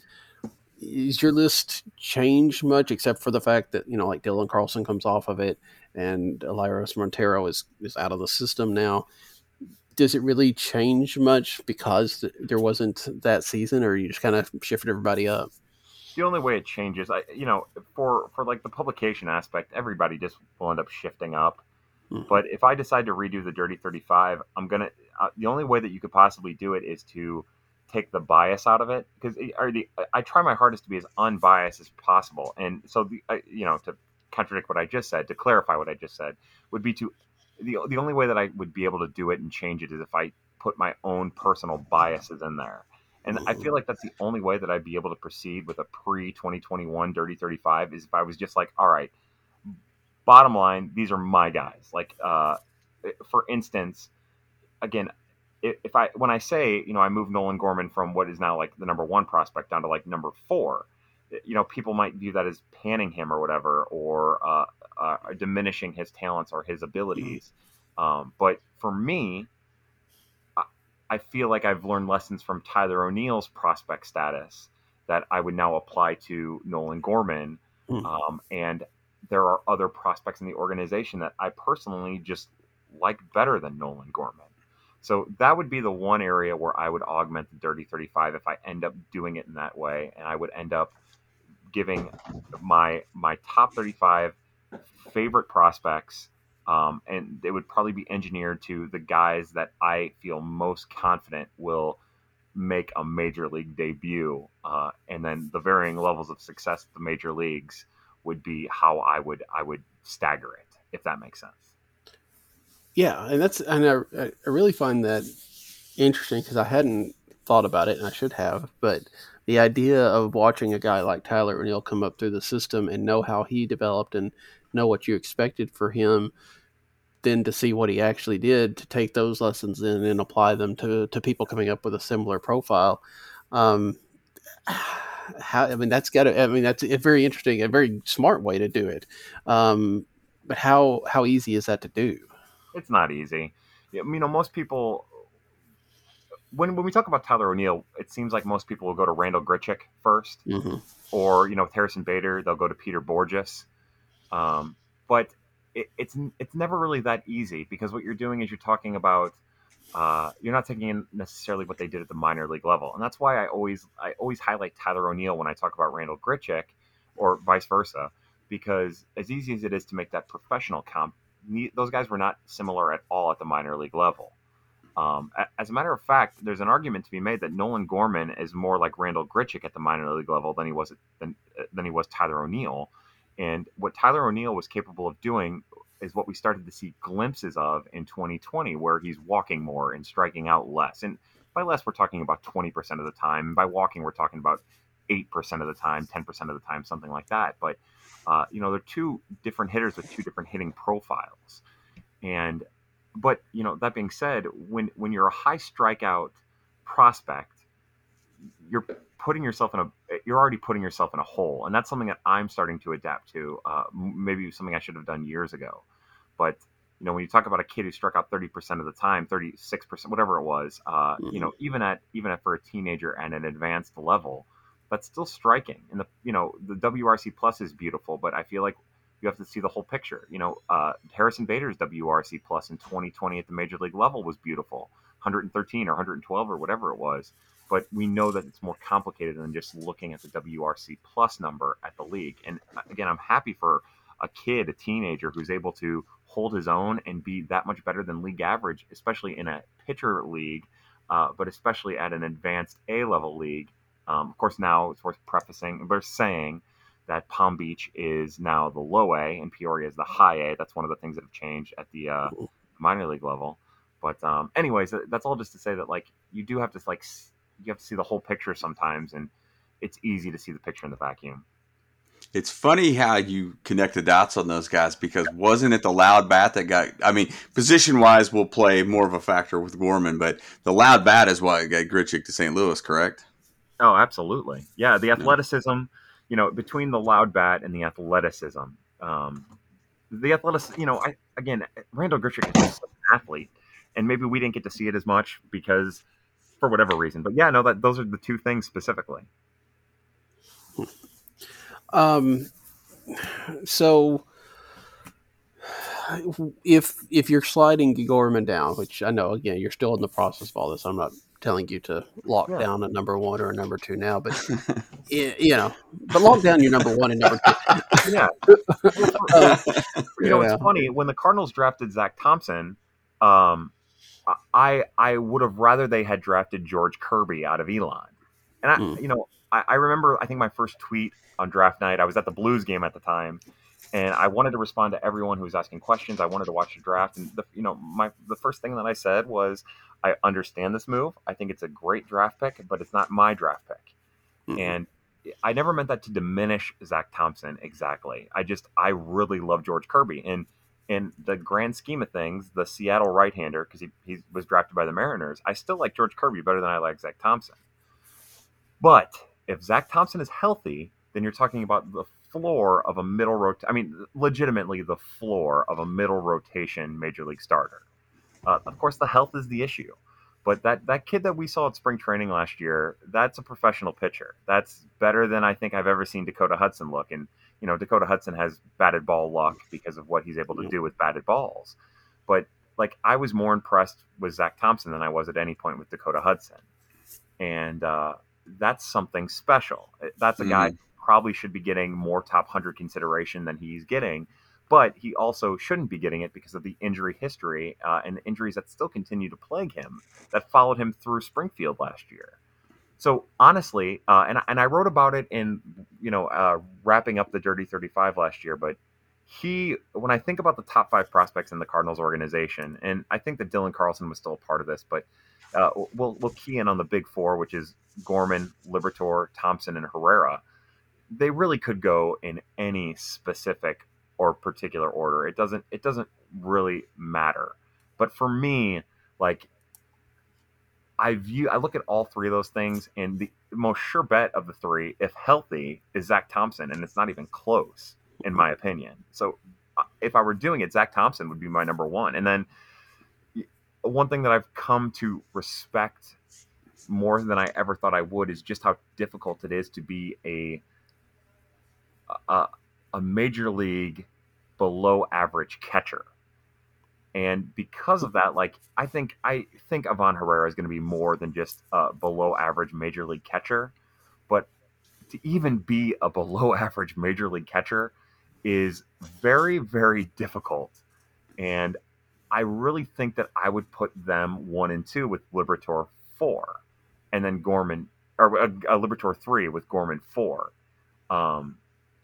[SPEAKER 1] Is your list change much except for the fact that, you know, like Dylan Carlson comes off of it and Elehuris Montero is, is out of the system now? Does it really change much because there wasn't that season or you just kind of shifted everybody up?
[SPEAKER 2] the only way it changes i you know for for like the publication aspect everybody just will end up shifting up Mm-hmm. But if I decide to redo the Dirty 35, I'm gonna. Uh, the only way that you could possibly do it is to take the bias out of it because I try my hardest to be as unbiased as possible. And so the you know to contradict what I just said, to clarify what I just said, would be to the the only way that I would be able to do it and change it is if I put my own personal biases in there. And I feel like that's the only way that I'd be able to proceed with a pre 2021 Dirty 35 is if I was just like, all right, bottom line, these are my guys. Like, uh, for instance, again, if I when I say you know I moved Nolan Gorman from what is now like the number one prospect down to like number four, you know people might view that as panning him or whatever, or uh, uh, diminishing his talents or his abilities. Um, but for me, I, I feel like I've learned lessons from Tyler O'Neill's prospect status that I would now apply to Nolan Gorman. Mm. Um, and there are other prospects in the organization that I personally just like better than Nolan Gorman. So that would be the one area where I would augment the Dirty 35 if I end up doing it in that way, and I would end up giving my my top 35 favorite prospects, um, and they would probably be engineered to the guys that I feel most confident will make a major league debut, uh, and then the varying levels of success at the major leagues would be how I would I would stagger it, if that makes sense.
[SPEAKER 1] Yeah, and that's and I, I really find that interesting because I hadn't thought about it and I should have, but the idea of watching a guy like Tyler O'Neill come up through the system and know how he developed and know what you expected for him, then to see what he actually did, to take those lessons in and apply them to, to people coming up with a similar profile. Um, how I mean that's got to I mean that's a very interesting, a very smart way to do it. Um, but how how easy is that to do?
[SPEAKER 2] It's not easy. You know, most people when when we talk about Tyler O'Neill, it seems like most people will go to Randall Grichuk 1st
[SPEAKER 1] mm-hmm.
[SPEAKER 2] or you know with Harrison Bader, they'll go to Peter Bourjos, Um, but it, it's it's never really that easy because what you're doing is you're talking about uh, you're not taking in necessarily what they did at the minor league level, and that's why I always I always highlight Tyler O'Neill when I talk about Randall Grichuk, or vice versa, because as easy as it is to make that professional comp, those guys were not similar at all at the minor league level. Um, as a matter of fact, there's an argument to be made that Nolan Gorman is more like Randall Grichuk at the minor league level than he was than, than he was Tyler O'Neill. And what Tyler O'Neill was capable of doing is what we started to see glimpses of in 2020, where he's walking more and striking out less. And by less, we're talking about 20% of the time. By walking, we're talking about 8% of the time, 10% of the time, something like that. But, uh, you know, they're two different hitters with two different hitting profiles. And, but, you know, that being said, when, when you're a high strikeout prospect, you're putting yourself in a you're already putting yourself in a hole and that's something that i'm starting to adapt to uh, maybe something i should have done years ago but you know when you talk about a kid who struck out 30% of the time 36% whatever it was uh, mm-hmm. you know even at even at for a teenager and an advanced level that's still striking and the you know the wrc plus is beautiful but i feel like you have to see the whole picture you know uh, harrison bader's wrc plus in 2020 at the major league level was beautiful 113 or 112 or whatever it was but we know that it's more complicated than just looking at the WRC plus number at the league. And uh, again, I'm happy for a kid, a teenager who's able to hold his own and be that much better than league average, especially in a pitcher league, uh, but especially at an advanced A level league. Um, of course, now it's worth prefacing, but saying that Palm Beach is now the low A and Peoria is the high A. That's one of the things that have changed at the uh, minor league level. But um, anyways, that's all just to say that like you do have to like you have to see the whole picture sometimes, and it's easy to see the picture in the vacuum.
[SPEAKER 3] It's funny how you connect the dots on those guys because wasn't it the loud bat that got? I mean, position wise, will play more of a factor with Gorman, but the loud bat is what got Grichuk to St. Louis, correct?
[SPEAKER 2] Oh, absolutely. Yeah, the athleticism. You know, between the loud bat and the athleticism, um, the athletic. You know, I again, Randall Grichuk is just an athlete, and maybe we didn't get to see it as much because for whatever reason. But yeah, no, that those are the two things specifically.
[SPEAKER 1] Um, so if if you're sliding Gorman down, which I know again you're still in the process of all this, I'm not telling you to lock yeah. down a number one or a number two now, but you know, but lock down your number one and number two.
[SPEAKER 2] yeah. Uh, you know, yeah. it's funny when the Cardinals drafted Zack Thompson. Um, I I would have rather they had drafted George Kirby out of Elon. And I, mm. you know, I, I, remember I think my first tweet on draft night. I was at the Blues game at the time, and I wanted to respond to everyone who was asking questions. I wanted to watch the draft, and the, you know, my the first thing that I said was, I understand this move. I think it's a great draft pick, but it's not my draft pick. Mm. And I never meant that to diminish Zack Thompson exactly. I just I really love George Kirby and in the grand scheme of things, the Seattle right-hander, because he, he was drafted by the Mariners, I still like George Kirby better than I like Zack Thompson. But if Zack Thompson is healthy, then you're talking about the floor of a middle rotation. I mean, legitimately the floor of a middle rotation major league starter. Uh, of course, the health is the issue. But that, that kid that we saw at spring training last year, that's a professional pitcher. That's better than I think I've ever seen Dakota Hudson look. And you know, Dakota Hudson has batted ball luck because of what he's able to do with batted balls. But like I was more impressed with Zack Thompson than I was at any point with Dakota Hudson. And uh, that's something special. That's a mm. Probably should be getting more top 100 consideration than he's getting, but he also shouldn't be getting it because of the injury history uh, and the injuries that still continue to plague him that followed him through Springfield last year. So honestly, uh, and and I wrote about it in you know uh, wrapping up the Dirty Thirty Five last year, but he when I think about the top five prospects in the Cardinals organization, and I think that Dylan Carlson was still a part of this, but uh, we'll we'll key in on the big four, which is Gorman, Liberatore, Thompson, and Herrera. They really could go in any specific or particular order. It doesn't it doesn't really matter. But for me, like I view I look at all three of those things, and the most sure bet of the three, if healthy, is Zack Thompson, and it's not even close in my opinion. So uh, if I were doing it, Zack Thompson would be my number one, and then one thing that I've come to respect more than I ever thought I would is just how difficult it is to be a a, a major league below average catcher. And because of that, like I think I think Ivan Herrera is going to be more than just a below average major league catcher, but to even be a below average major league catcher is very very difficult. And I really think that I would put them one and two with Liberatore four, and then Gorman or a Liberatore three with Gorman four. Um,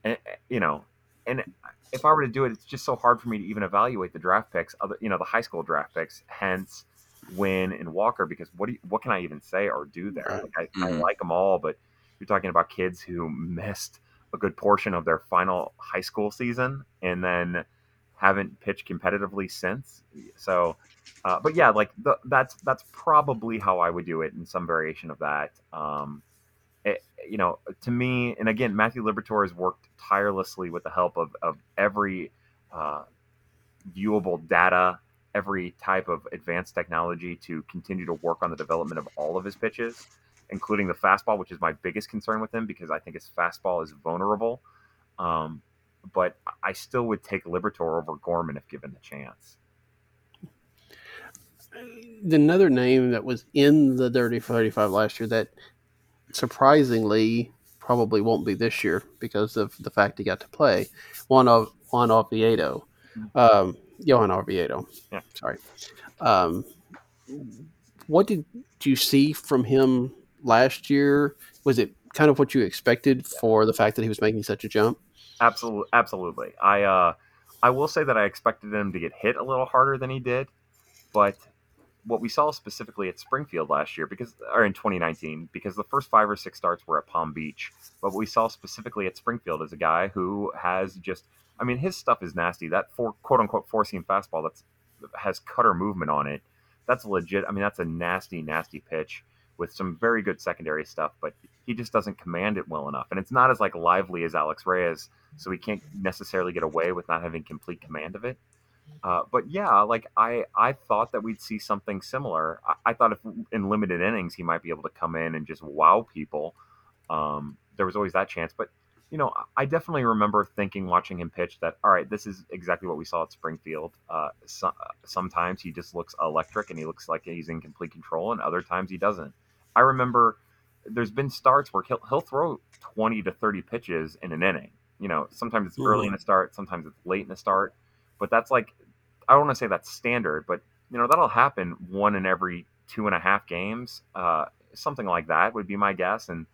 [SPEAKER 2] and you know, and if I were to do it, it's just so hard for me to even evaluate the draft picks, other you know, the high school draft picks. Hence, Winn and Walker, because what do you, what can I even say or do there? Like, I, mm-hmm. I like them all, but you're talking about kids who missed a good portion of their final high school season and then haven't pitched competitively since. So, uh, but yeah, like the, that's that's probably how I would do it in some variation of that. Um, it, you know, to me, and again, Matthew Liberatore has worked tirelessly with the help of of every uh, viewable data, every type of advanced technology to continue to work on the development of all of his pitches, including the fastball, which is my biggest concern with him because I think his fastball is vulnerable. Um, but I still would take Liberatore over Gorman if given the chance.
[SPEAKER 1] Another name that was in the Dirty 35 last year that surprisingly probably won't be this year because of the fact he got to play Juan of Juan Oviedo, um, Johan Oviedo.
[SPEAKER 2] Yeah.
[SPEAKER 1] Sorry. Um, what did you see from him last year? Was it kind of what you expected for the fact that he was making such a jump?
[SPEAKER 2] Absolutely, absolutely. I uh, I will say that I expected him to get hit a little harder than he did, but what we saw specifically at Springfield last year, because or in 2019, because the first five or six starts were at Palm Beach, but what we saw specifically at Springfield is a guy who has just, I mean, his stuff is nasty. That four quote unquote four seam fastball that's has cutter movement on it, that's legit. I mean, that's a nasty, nasty pitch with some very good secondary stuff, but he just doesn't command it well enough. And it's not as like lively as Alex Reyes, so he can't necessarily get away with not having complete command of it. Uh, but yeah, like I, I thought that we'd see something similar. I, I, thought if in limited innings he might be able to come in and just wow people. Um, there was always that chance, but you know, I definitely remember thinking watching him pitch that all right, this is exactly what we saw at Springfield. Uh, so, sometimes he just looks electric and he looks like he's in complete control, and other times he doesn't. I remember there's been starts where he'll he'll throw 20 to 30 pitches in an inning. You know, sometimes it's early in a start, sometimes it's late in a start, but that's like I don't want to say that's standard, but you know that'll happen one in every two and a half games, uh, something like that would be my guess, and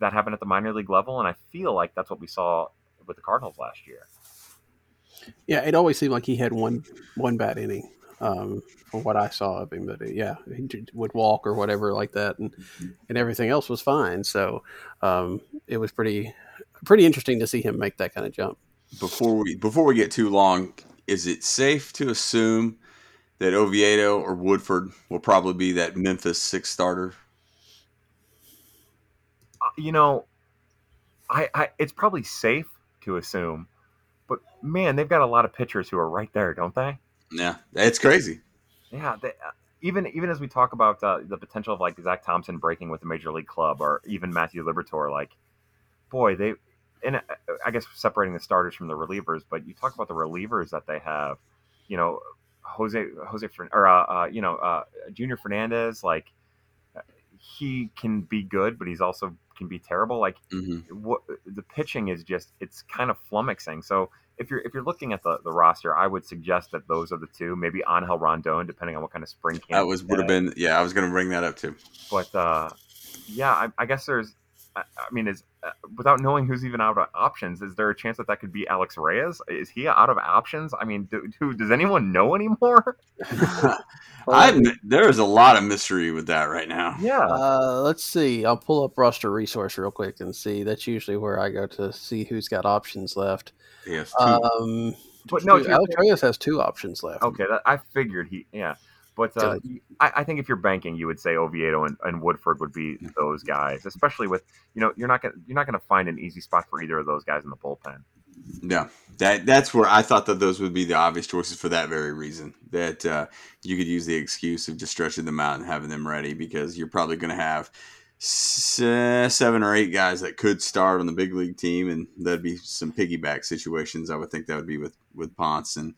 [SPEAKER 2] that happened at the minor league level, and I feel like that's what we saw with the Cardinals last year.
[SPEAKER 1] Yeah, it always seemed like he had one one bad inning um, from what I saw of him. But uh, yeah, he would walk or whatever like that, and and everything else was fine. So um, it was pretty pretty interesting to see him make that kind of jump.
[SPEAKER 3] Before we before we get too long, is it safe to assume that Oviedo or Woodford will probably be that Memphis six starter?
[SPEAKER 2] Uh, you know, I, I it's probably safe to assume, but man, they've got a lot of pitchers who are right there, don't they?
[SPEAKER 3] Yeah, it's crazy.
[SPEAKER 2] Yeah, they, uh, even even as we talk about uh, the potential of like Zack Thompson breaking with a major league club, or even Matthew Liberatore, like, boy, they and uh, I guess separating the starters from the relievers, but you talk about the relievers that they have, you know, Jose Jose or uh, uh, you know uh, Junior Fernandez, like he can be good, but he's also can be terrible. Like mm-hmm. what the pitching is just it's kind of flummoxing. So if you're if you're looking at the, the roster, I would suggest that those are the two. Maybe Angel Rondon, depending on what kind of spring camp.
[SPEAKER 3] That was would have been yeah. I was going to bring that up too.
[SPEAKER 2] But uh, yeah, I, I guess there's. I, I mean, is uh, without knowing who's even out of options, is there a chance that that could be Alex Reyes? Is he out of options? I mean, do, do does anyone know anymore?
[SPEAKER 3] I there is a lot of mystery with that right now.
[SPEAKER 2] Yeah.
[SPEAKER 1] Uh, let's see. I'll pull up roster resource real quick and see. That's usually where I go to see who's got options left.
[SPEAKER 3] Yes.
[SPEAKER 1] Um,
[SPEAKER 2] but no,
[SPEAKER 1] Alex Reyes has two options left.
[SPEAKER 2] Okay, that, I figured he. Yeah, But uh, I, I, think if you're banking, you would say Oviedo and, and, Woodford would be those guys, especially with you know you're not gonna you're not gonna find an easy spot for either of those guys in the bullpen.
[SPEAKER 3] Yeah, that that's where I thought that those would be the obvious choices for that very reason. That uh, you could use the excuse of just stretching them out and having them ready because you're probably going to have seven or eight guys that could start on the big league team, and that'd be some piggyback situations. I would think that would be with with Ponce and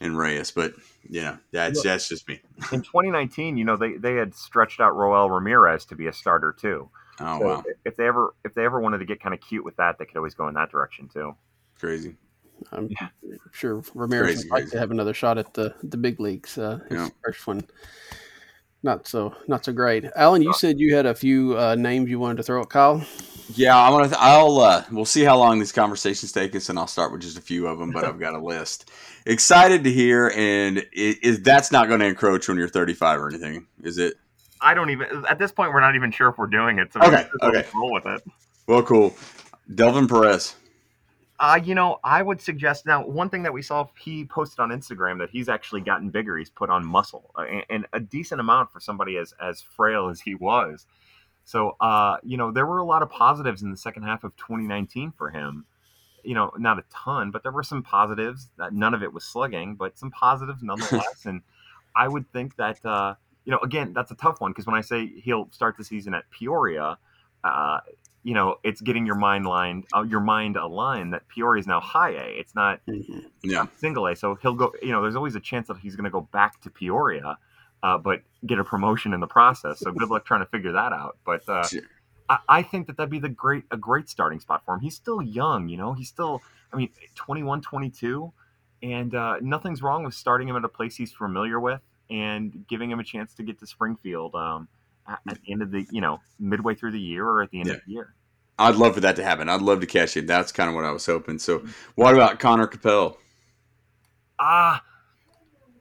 [SPEAKER 3] and Reyes, but you know that's that's just me.
[SPEAKER 2] In 2019, you know they they had stretched out Roel Ramirez to be a starter too.
[SPEAKER 3] Oh so wow!
[SPEAKER 2] If they ever if they ever wanted to get kind of cute with that, they could always go in that direction too.
[SPEAKER 3] Crazy.
[SPEAKER 1] I'm yeah. sure Ramirez would like to have another shot at the the big leagues. Uh, his yeah. first one not so not so great. Alan, you said you had a few uh, names you wanted to throw at Kyle.
[SPEAKER 3] Yeah, I'm gonna. Th- I'll. Uh, we'll see how long these conversations take us, and I'll start with just a few of them. But I've got a list. Excited to hear, and is, that's not going to encroach on your 35 or anything, is it?
[SPEAKER 2] I don't even. At this point, we're not even sure if we're doing it. So
[SPEAKER 3] okay. Okay.
[SPEAKER 2] Roll with it.
[SPEAKER 3] Well, cool. Delvin Perez.
[SPEAKER 2] Uh, you know, I would suggest now one thing that we saw he posted on Instagram that he's actually gotten bigger. He's put on muscle uh, and, and, a decent amount for somebody as as frail as he was. So, uh, you know, there were a lot of positives in the second half of 2019 for him. You know, not a ton, but there were some positives. That none of it was slugging, but some positives nonetheless. and I would think that uh, you know, again, that's a tough one because when I say he'll start the season at Peoria, uh, you know, it's getting your mind lined, uh, your mind aligned that Peoria is now high A. It's not,
[SPEAKER 3] mm-hmm. yeah.
[SPEAKER 2] single A. So he'll go. You know, there's always a chance that he's going to go back to Peoria, uh, but get a promotion in the process. So good luck trying to figure that out. But uh, sure. I, I, think that that'd be the great a great starting spot for him. He's still young. You know, he's still. I mean, 21, 22, and uh, nothing's wrong with starting him at a place he's familiar with and giving him a chance to get to Springfield. Um, at, the end of the you know midway through the year or at the end yeah. of the year.
[SPEAKER 3] I'd love for that to happen. I'd love to catch it. That's kind of what I was hoping. So, what about Conner Capel?
[SPEAKER 2] Ah, uh,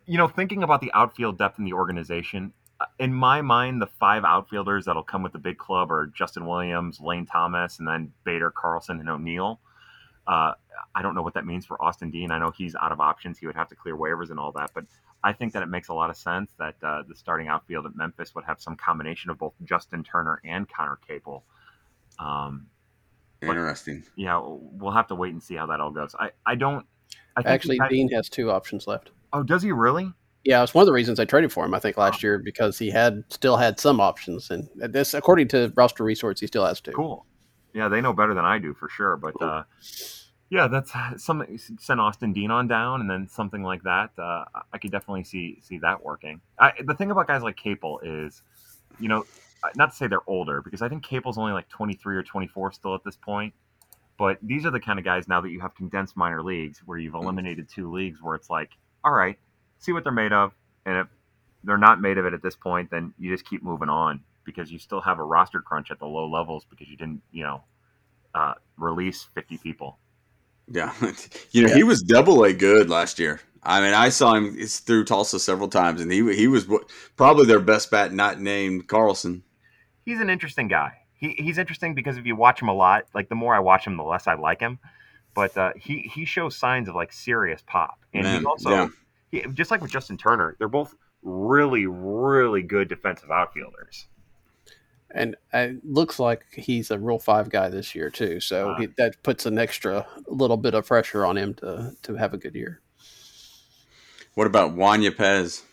[SPEAKER 2] you know, thinking about the outfield depth in the organization, uh, in my mind, the five outfielders that'll come with the big club are Justin Williams, Lane Thomas, and then Bader, Carlson, and O'Neill. Uh, I don't know what that means for Austin Dean. I know he's out of options. He would have to clear waivers and all that, but I think that it makes a lot of sense that uh, the starting outfield at Memphis would have some combination of both Justin Turner and Conner Capel. Um,
[SPEAKER 3] Interesting.
[SPEAKER 2] But, yeah, we'll have to wait and see how that all goes. I, I don't. I
[SPEAKER 1] Actually, Dean has two options left.
[SPEAKER 2] Oh, does he really?
[SPEAKER 1] Yeah, it's one of the reasons I traded for him. I think last year because he had still had some options, and this, according to roster resource, he still has two.
[SPEAKER 2] Cool. Yeah, they know better than I do for sure. But cool. uh, yeah, that's something. Send Austin Dean on down, and then something like that. Uh, I could definitely see see that working. I, the thing about guys like Capel is, you know, not to say they're older because I think Capel's only like 23 or 24 still at this point. But these are the kind of guys now that you have condensed minor leagues where you've eliminated two leagues where it's like, all right, see what they're made of, and if they're not made of it at this point, then you just keep moving on because you still have a roster crunch at the low levels because you didn't, you know, uh, release 50 people.
[SPEAKER 3] Yeah, you know yeah. he was double A good last year. I mean, I saw him through Tulsa several times, and he he was probably their best bat, not named Carlson.
[SPEAKER 2] He's an interesting guy. He, he's interesting because if you watch him a lot, like the more I watch him, the less I like him. But uh, he he shows signs of like serious pop, and Man, he also yeah. he, just like with Justin Turner, they're both really really good defensive outfielders
[SPEAKER 1] and it looks like he's a Rule Five guy this year too. So uh, he, that puts an extra little bit of pressure on him to to have a good year.
[SPEAKER 3] What about Juan Yepez?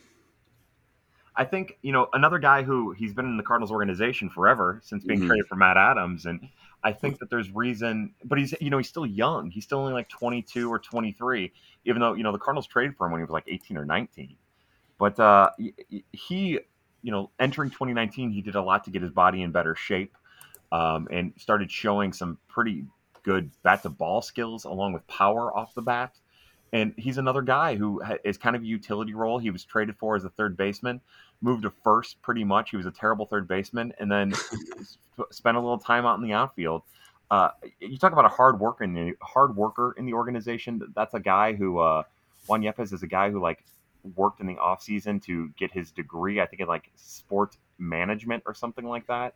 [SPEAKER 2] I think you know another guy who he's been in the Cardinals organization forever since being mm-hmm. traded for Matt Adams, and I think that there's reason, but he's you know he's still young. He's still only like 22 or 23, even though you know the Cardinals traded for him when he was like 18 or 19. But uh, he you know, entering 2019, he did a lot to get his body in better shape um, and started showing some pretty good bat to ball skills along with power off the bat. And he's another guy who is kind of a utility role. He was traded for as a third baseman, moved to first pretty much. He was a terrible third baseman, and then spent a little time out in the outfield. Uh, you talk about a hard worker in the hard worker in the organization. That's a guy who uh, Juan Yepez is a guy who like worked in the off season to get his degree. I think in like sport management or something like that.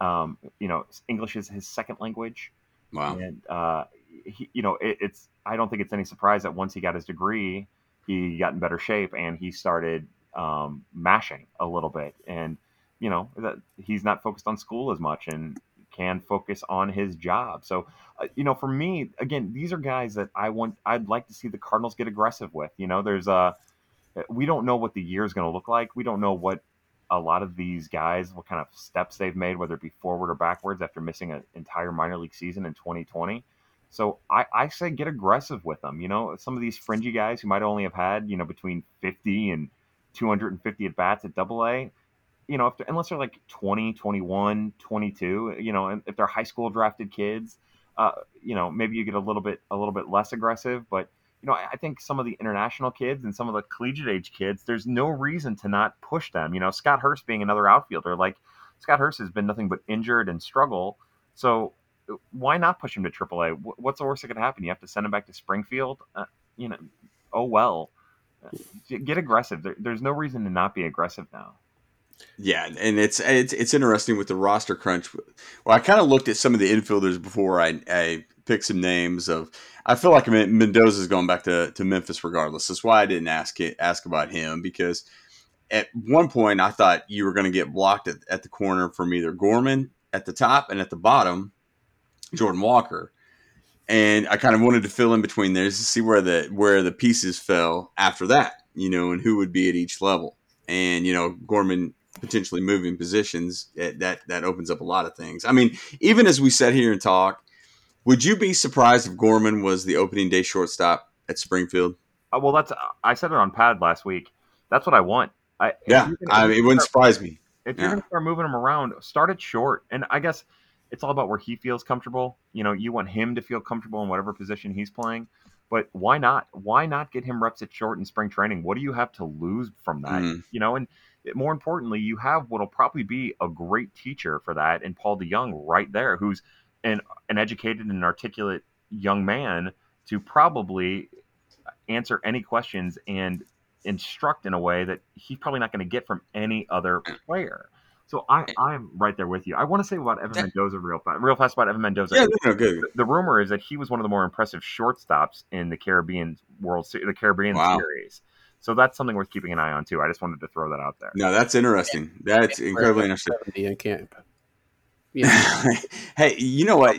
[SPEAKER 2] Um, you know, English is his second language.
[SPEAKER 3] Wow.
[SPEAKER 2] And uh, he, you know, it, it's I don't think it's any surprise that once he got his degree, he got in better shape and he started um, mashing a little bit, and you know that he's not focused on school as much and can focus on his job. So, uh, you know, for me, again, these are guys that I want. I'd like to see the Cardinals get aggressive with. You know, there's a we don't know what the year is going to look like. We don't know what a lot of these guys, what kind of steps they've made, whether it be forward or backwards after missing an entire minor league season in 2020. So I, I say get aggressive with them. You know, some of these fringy guys who might only have had, you know, between 50 and 250 at bats at double A, you know, if unless they're like 20, 21, 22, you know, and if they're high school drafted kids, uh, you know, maybe you get a little bit, a little bit less aggressive, but you know, I think some of the international kids and some of the collegiate age kids, there's no reason to not push them. You know, Scott Hurst being another outfielder, like Scott Hurst has been nothing but injured and struggle. So why not push him to AAA? What's the worst that could happen? You have to send him back to Springfield. Uh, you know, oh well. Get aggressive. There, there's no reason to not be aggressive now.
[SPEAKER 3] Yeah, and it's it's it's interesting with the roster crunch. Well, I kind of looked at some of the infielders before I, I picked some names of. I feel like Mendoza's going back to, to Memphis regardless. That's why I didn't ask it ask about him because at one point I thought you were going to get blocked at, at the corner from either Gorman at the top and at the bottom, Jordan Walker, and I kind of wanted to fill in between there to see where the where the pieces fell after that, you know, and who would be at each level. And you know, Gorman potentially moving positions that that opens up a lot of things. I mean, even as we sit here and talk, would you be surprised if Gorman was the opening day shortstop at Springfield?
[SPEAKER 2] Uh, well, that's I said it on Pad last week. That's what I want. I,
[SPEAKER 3] yeah, I mean, it wouldn't surprise me.
[SPEAKER 2] If you're going to start moving him around, start it short. And I guess it's all about where he feels comfortable. You know, you want him to feel comfortable in whatever position he's playing. But why not? Why not get him reps at short in spring training? What do you have to lose from that? Mm. You know, and more importantly, you have what'll probably be a great teacher for that, and Paul DeJong right there, who's an an educated and articulate young man to probably answer any questions and instruct in a way that he's probably not going to get from any other player. So I, I'm right there with you. I want to say about Evan Mendoza real fast, real fast about Evan Mendoza.
[SPEAKER 3] Yeah, no, good.
[SPEAKER 2] The, the, rumor is that he was one of the more impressive shortstops in the Caribbean World the Caribbean wow. Series. So that's something worth keeping an eye on too. I just wanted to throw that out there.
[SPEAKER 3] No, that's interesting. That's incredibly interesting.
[SPEAKER 1] In camp.
[SPEAKER 3] Yeah. hey, you know what?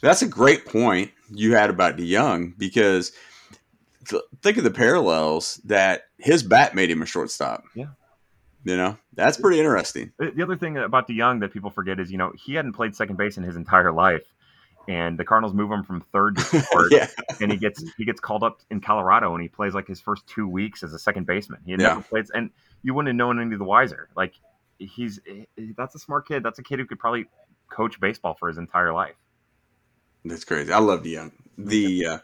[SPEAKER 3] That's a great point you had about DeJong because think of the parallels that his bat made him a shortstop.
[SPEAKER 2] Yeah.
[SPEAKER 3] You know, that's pretty interesting.
[SPEAKER 2] The other thing about DeJong that people forget is, you know, he hadn't played second base in his entire life. And the Cardinals move him from third to fourth, yeah. and he gets he gets called up in Colorado, and he plays like his first two weeks as a second baseman. He had yeah. never played, and you wouldn't have known any of the wiser. Like he's that's a smart kid. That's a kid who could probably coach baseball for his entire life.
[SPEAKER 3] That's crazy. I love DeJong. The uh,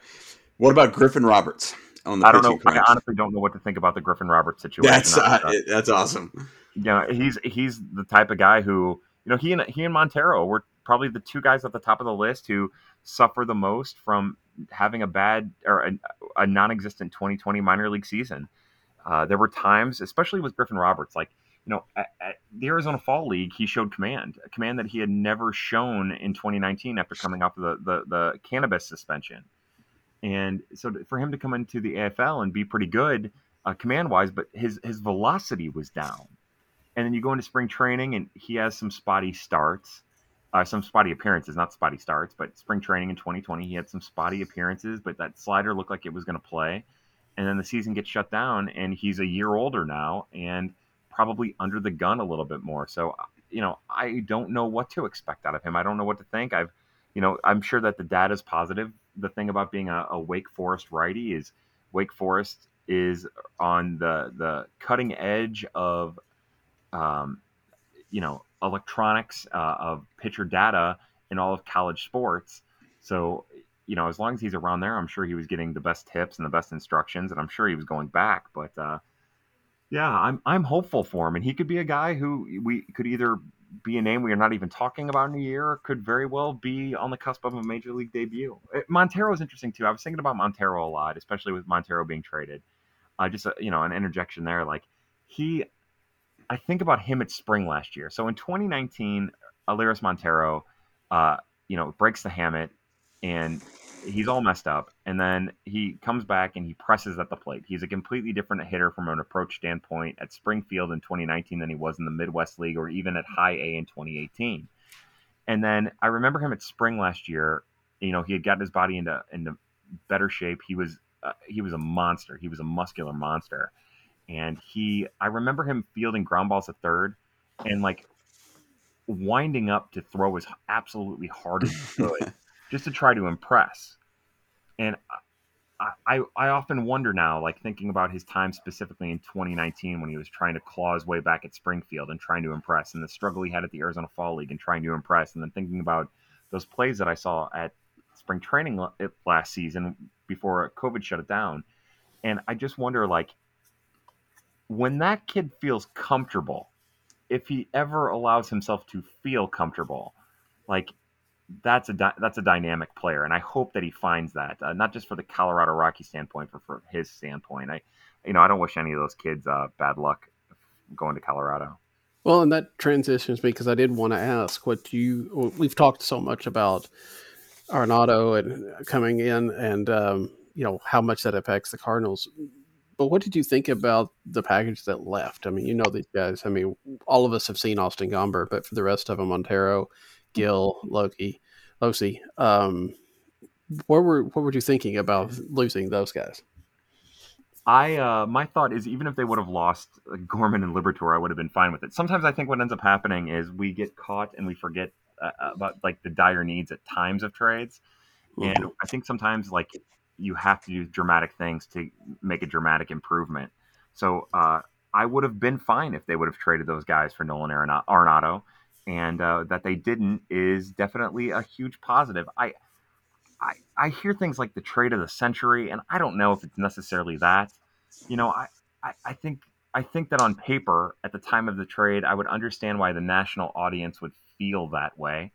[SPEAKER 3] what about Griffin Roberts?
[SPEAKER 2] On the I don't know. I honestly don't know what to think about the Griffin Roberts situation.
[SPEAKER 3] That's uh, that's awesome.
[SPEAKER 2] Yeah, he's he's the type of guy who you know he and he and Montero were probably the two guys at the top of the list who suffer the most from having a bad or a, a non-existent 2020 minor league season. Uh, there were times, especially with Griffin Roberts, like you know, at, at the Arizona Fall League, he showed command, a command that he had never shown in 2019 after coming off of the, the, the cannabis suspension. And so for him to come into the AFL and be pretty good uh, command wise, but his his velocity was down. And then you go into spring training and he has some spotty starts, uh, some spotty appearances, not spotty starts, but spring training in 2020 he had some spotty appearances, but that slider looked like it was going to play. And then the season gets shut down, and he's a year older now and probably under the gun a little bit more. So you know, I don't know what to expect out of him. I don't know what to think. I've you know, I'm sure that the data is positive. The thing about being a, a Wake Forest righty is Wake Forest is on the the cutting edge of, um, you know, electronics uh, of pitcher data in all of college sports. So, you know, as long as he's around there, I'm sure he was getting the best tips and the best instructions, and I'm sure he was going back. But uh, yeah, I'm I'm hopeful for him, and he could be a guy who we could either be a name we are not even talking about in a year, could very well be on the cusp of a major league debut. Eh, Montero is interesting too. I was thinking about Montero a lot, especially with Montero being traded. Uh, just a, you know, an interjection there. Like he, I think about him at spring last year. So in 2019, Elehuris Montero, uh, you know, breaks the hamate and he's all messed up, and then he comes back and he presses at the plate. He's a completely different hitter from an approach standpoint at Springfield in 2019 than he was in the Midwest League or even at High A in 2018. And then I remember him at Spring last year. You know, he had gotten his body into into better shape. He was uh, he was a monster. He was a muscular monster, and he I remember him fielding ground balls at third, and like winding up to throw as absolutely hard as he could, just to try to impress. And I, I I often wonder now, like thinking about his time specifically in 2019 when he was trying to claw his way back at Springfield and trying to impress, and the struggle he had at the Arizona Fall League and trying to impress, and then thinking about those plays that I saw at spring training last season before COVID shut it down. And I just wonder, like, when that kid feels comfortable, if he ever allows himself to feel comfortable, like that's a di- that's a dynamic player, and I hope that he finds that uh, not just for the Colorado Rocky standpoint, but for his standpoint. I, you know, I don't wish any of those kids uh, bad luck going to Colorado.
[SPEAKER 1] Well, and that transitions me because I did want to ask what you. We've talked so much about Arenado and coming in, and um, you know how much that affects the Cardinals. But what did you think about the package that left? I mean, you know these guys. I mean, all of us have seen Austin Gomber, but for the rest of them, Montero, Gil, Loki, Locey, um, what were what were you thinking about losing those guys?
[SPEAKER 2] I uh, my thought is even if they would have lost Gorman and Liberatore, I would have been fine with it. Sometimes I think what ends up happening is we get caught and we forget uh, about like the dire needs at times of trades, mm-hmm. and I think sometimes like you have to do dramatic things to make a dramatic improvement. So uh, I would have been fine if they would have traded those guys for Nolan Arenado, and uh, that they didn't is definitely a huge positive. I I, I hear things like the trade of the century, and I don't know if it's necessarily that. You know, I, I, I think I think that on paper, at the time of the trade, I would understand why the national audience would feel that way.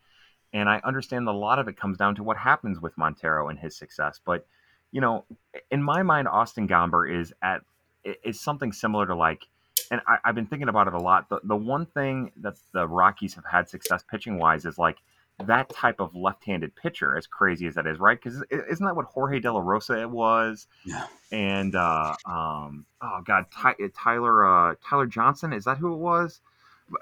[SPEAKER 2] And I understand a lot of it comes down to what happens with Montero and his success. But, you know, in my mind, Austin Gomber is at is something similar to like, and I, have been thinking about it a lot. The the one thing that the Rockies have had success pitching wise is like that type of left-handed pitcher, as crazy as that is, right? Because isn't that what Jorge De La Rosa was?
[SPEAKER 3] Yeah.
[SPEAKER 2] And uh, um, oh god, Ty- Tyler uh, Tyler Johnson is that who it was?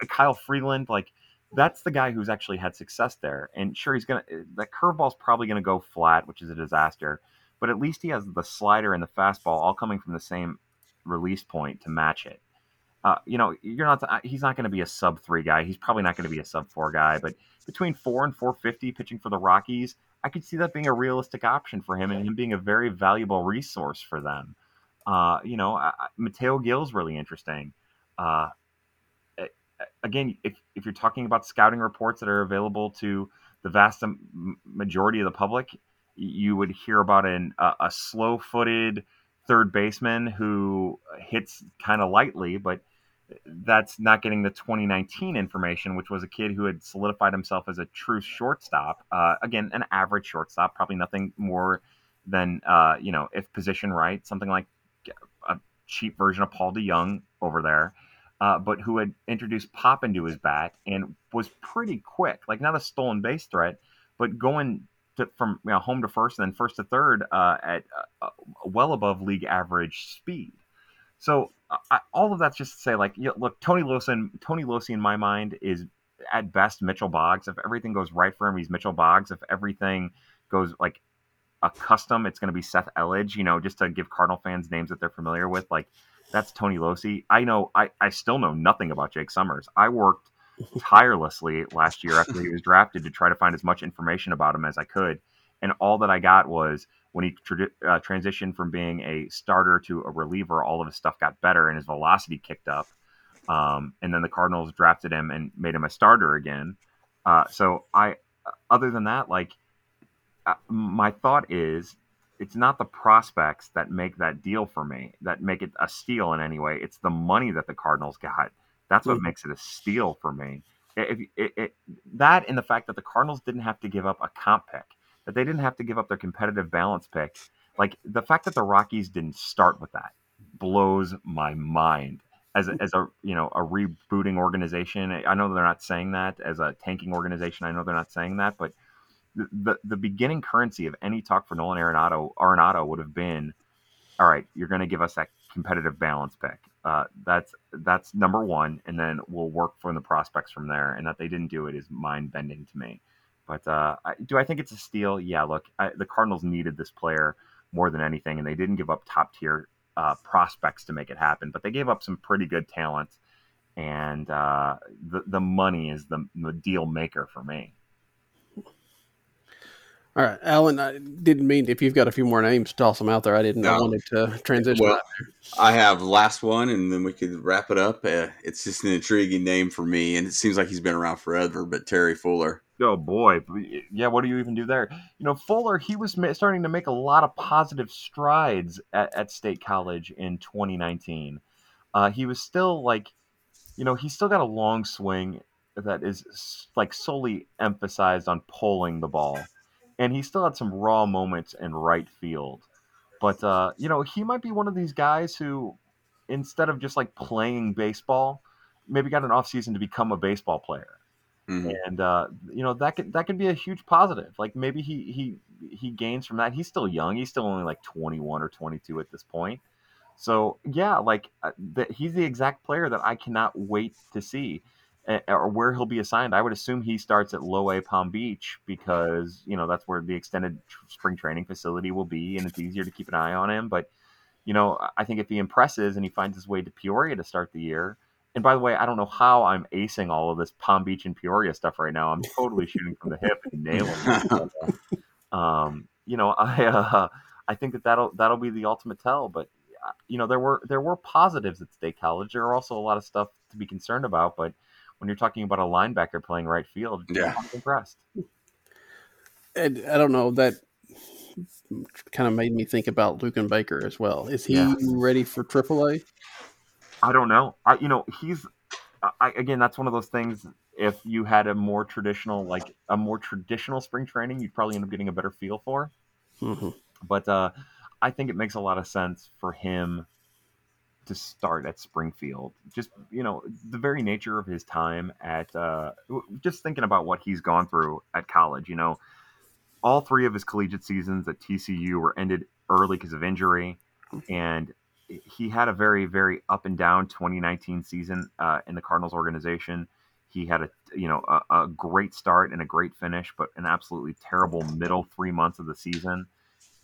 [SPEAKER 2] Kyle Freeland, like that's the guy who's actually had success there. And sure, he's gonna that curveball's probably gonna go flat, which is a disaster. But at least he has the slider and the fastball all coming from the same release point to match it. Uh, you know, you're not. Uh, he's not going to be a sub three guy. He's probably not going to be a sub four guy. But between four and four fifty pitching for the Rockies, I could see that being a realistic option for him and him being a very valuable resource for them. Uh, you know, uh, Mateo Gil's really interesting. Uh, again, if, if you're talking about scouting reports that are available to the vast majority of the public, you would hear about an, a, a slow footed third baseman who hits kind of lightly, but that's not getting the 2019 information, which was a kid who had solidified himself as a true shortstop. Uh, again, an average shortstop, probably nothing more than, uh, you know, if position right, something like a cheap version of Paul DeJong over there. Uh, but who had introduced pop into his bat and was pretty quick, like not a stolen base threat, but going to, from you know, home to first and then first to third uh, at uh, well above league average speed. So I, all of that's just to say, like, you know, look, Tony Locey, Tony Locey in my mind is at best Mitchell Boggs. If everything goes right for him, he's Mitchell Boggs. If everything goes like a custom, it's going to be Seth Elledge. You know, just to give Cardinal fans names that they're familiar with. Like that's Tony Locey. I know. I I still know nothing about Jake Sommers. I worked tirelessly last year after he was drafted to try to find as much information about him as I could, and all that I got was when he tra- uh, transitioned from being a starter to a reliever, all of his stuff got better and his velocity kicked up. Um, and then the Cardinals drafted him and made him a starter again. Uh, so I, other than that, like uh, my thought is, it's not the prospects that make that deal for me, that make it a steal in any way. It's the money that the Cardinals got. That's what mm-hmm. makes it a steal for me. If, it, it, that and the fact that the Cardinals didn't have to give up a comp pick that they didn't have to give up their competitive balance pick. Like the fact that the Rockies didn't start with that blows my mind. As a, as a you know a rebooting organization, I know they're not saying that. As a tanking organization, I know they're not saying that. But the, the, the beginning currency of any talk for Nolan Arenado Arenado would have been, all right, you're going to give us that competitive balance pick. Uh, that's that's number one, and then we'll work from the prospects from there. And that they didn't do it is mind bending to me. But uh, do I think it's a steal? Yeah. Look, I, the Cardinals needed this player more than anything, and they didn't give up top tier uh, prospects to make it happen, but they gave up some pretty good talent, and uh, the the money is the, the deal maker for me.
[SPEAKER 1] All right, Allen. I didn't mean if you've got a few more names, toss them out there. I didn't. No. I wanted to transition.
[SPEAKER 3] Well, I have last one, and then we could wrap it up. Uh, it's just an intriguing name for me, and it seems like he's been around forever. But Terry Fuller.
[SPEAKER 2] Oh boy, yeah. What do you even do there? You know, Fuller. He was starting to make a lot of positive strides at, at State College in 2019. Uh, he was still like, you know, he still got a long swing that is like solely emphasized on pulling the ball and he still had some raw moments in right field. But uh, you know, he might be one of these guys who, instead of just like playing baseball, maybe got an off season to become a baseball player. Mm-hmm. And uh, you know that could that could be a huge positive. Like maybe he he he gains from that. He's still young. He's still only like 21 or 22 at this point. So yeah, like uh, the, he's the exact player that I cannot wait to see or where he'll be assigned. I would assume he starts at Low A Palm Beach because you know that's where the extended spring training facility will be, and it's easier to keep an eye on him. But you know, I think if he impresses and he finds his way to Peoria to start the year. And by the way, I don't know how I'm acing all of this Palm Beach and Peoria stuff right now. I'm totally shooting from the hip and nailing it. um, you know, I uh, I think that that'll that'll be the ultimate tell. But uh, you know, there were there were positives at State College. There are also a lot of stuff to be concerned about, but when you're talking about a linebacker playing right field, yeah, I'm impressed.
[SPEAKER 1] And I don't know that kind of made me think about Luken Baker as well. Is he yeah. ready for AAA?
[SPEAKER 2] I don't know. I you know he's I, again that's one of those things. If you had a more traditional like a more traditional spring training, you'd probably end up getting a better feel for. Mm-hmm. But uh, I think it makes a lot of sense for him to start at Springfield. Just you know, the very nature of his time at uh, just thinking about what he's gone through at college. You know, all three of his collegiate seasons at TCU were ended early because of injury, and he had a very very up and down 2019 season uh, in the Cardinals organization. He had a you know a, a great start and a great finish, but an absolutely terrible middle three months of the season.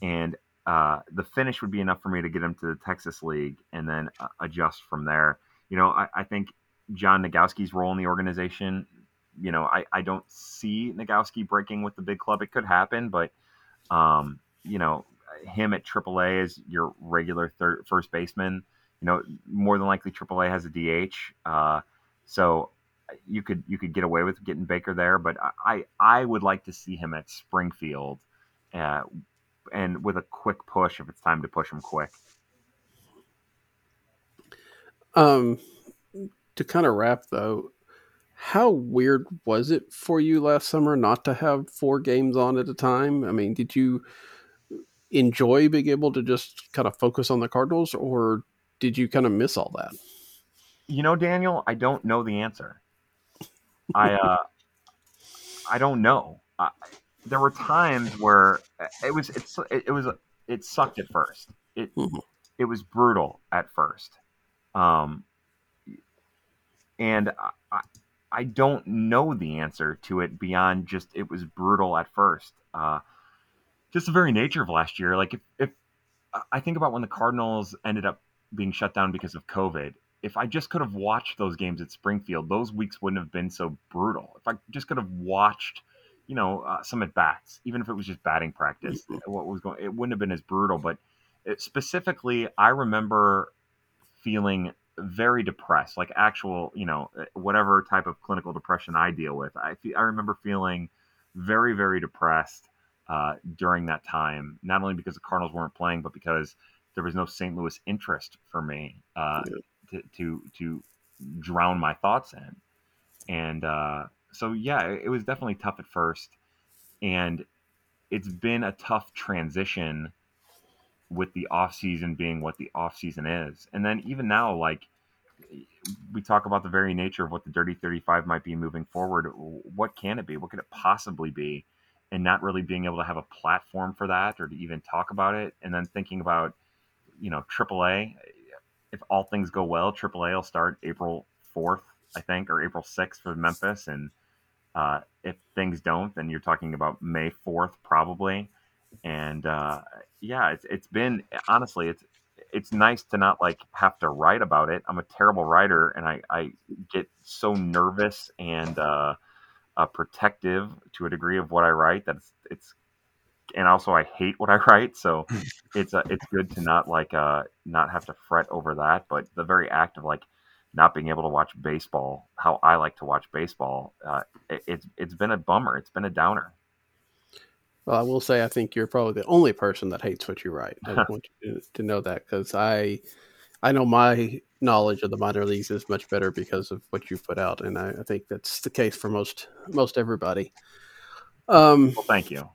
[SPEAKER 2] And uh, the finish would be enough for me to get him to the Texas League and then uh, adjust from there. You know, I, I, think John Nogowski's role in the organization, you know, I, I don't see Nogowski breaking with the big club. It could happen, but, um, you know, him at AAA as your regular third, first baseman, you know, more than likely AAA has a DH. Uh, so you could you could get away with getting Baker there, but I I would like to see him at Springfield uh, and with a quick push if it's time to push them quick.
[SPEAKER 1] Um, to kind of wrap though, how weird was it for you last summer not to have four games on at a time? I mean, did you enjoy being able to just kind of focus on the Cardinals, or did you kind of miss all that?
[SPEAKER 2] You know, Daniel, I don't know the answer. I uh, I don't know there were times where it was it's it, was it sucked at first. It mm-hmm. it was brutal at first, um, and I, I don't know the answer to it beyond just it was brutal at first. Uh, just the very nature of last year. Like if, if I think about when the Cardinals ended up being shut down because of COVID, if I just could have watched those games at Springfield, those weeks wouldn't have been so brutal. If I just could have watched you know, uh, some at bats, even if it was just batting practice, mm-hmm. what was going, it wouldn't have been as brutal. But it, specifically, I remember feeling very depressed, like actual, you know, uh, whatever type of clinical depression I deal with. I I remember feeling very, very depressed uh, during that time, not only because the Cardinals weren't playing, but because there was no St. Louis interest for me uh, yeah. to, to to drown my thoughts in, and uh, so yeah, it was definitely tough at first, and it's been a tough transition with the off season being what the off season is, and then even now, like we talk about the very nature of what the Dirty Thirty Five might be moving forward. What can it be? What could it possibly be? and not really being able to have a platform for that or to even talk about it. And then thinking about, you know, AAA. If all things go well, AAA will start April 4th, I think, or April 6th for Memphis. And uh, if things don't, then you're talking about May 4th, probably. And uh, yeah, it's, it's been honestly, it's it's nice to not like have to write about it. I'm a terrible writer, and I, I get so nervous and uh, uh, protective to a degree of what I write that it's, it's and also I hate what I write. So it's uh, it's good to not like uh, not have to fret over that. But the very act of like not being able to watch baseball, how I like to watch baseball, uh, it, it's it's been a bummer. It's been a downer.
[SPEAKER 1] Well, I will say I think you're probably the only person that hates what you write. I want you to, to know that because I I know my knowledge of the minor leagues is much better because of what you put out, and I, I think that's the case for most most everybody. Um,
[SPEAKER 2] well, thank you.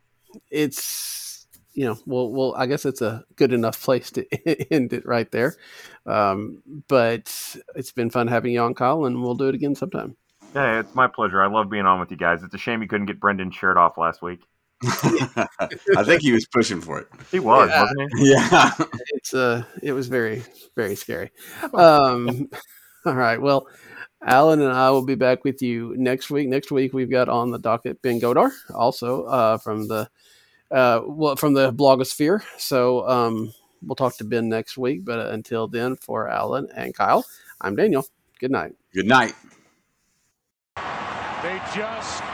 [SPEAKER 1] It's you know, well, well, I guess it's a good enough place to end it right there. Um, but it's been fun having you on, Kyle, and we'll do it again sometime.
[SPEAKER 2] Yeah, it's my pleasure. I love being on with you guys. It's a shame you couldn't get Brendan's shirt off last week.
[SPEAKER 3] I think he was pushing for it.
[SPEAKER 2] He was, yeah. wasn't he?
[SPEAKER 3] Yeah.
[SPEAKER 1] It's uh it was very, very scary. Um all right. Well, Allen and I will be back with you next week. Next week we've got on the docket Ben Godar, also uh from the uh well from the blogosphere. So um we'll talk to Ben next week. But until then, for Allen and Kyle, I'm Daniel. Good night.
[SPEAKER 3] Good night.
[SPEAKER 4] They just won't go away.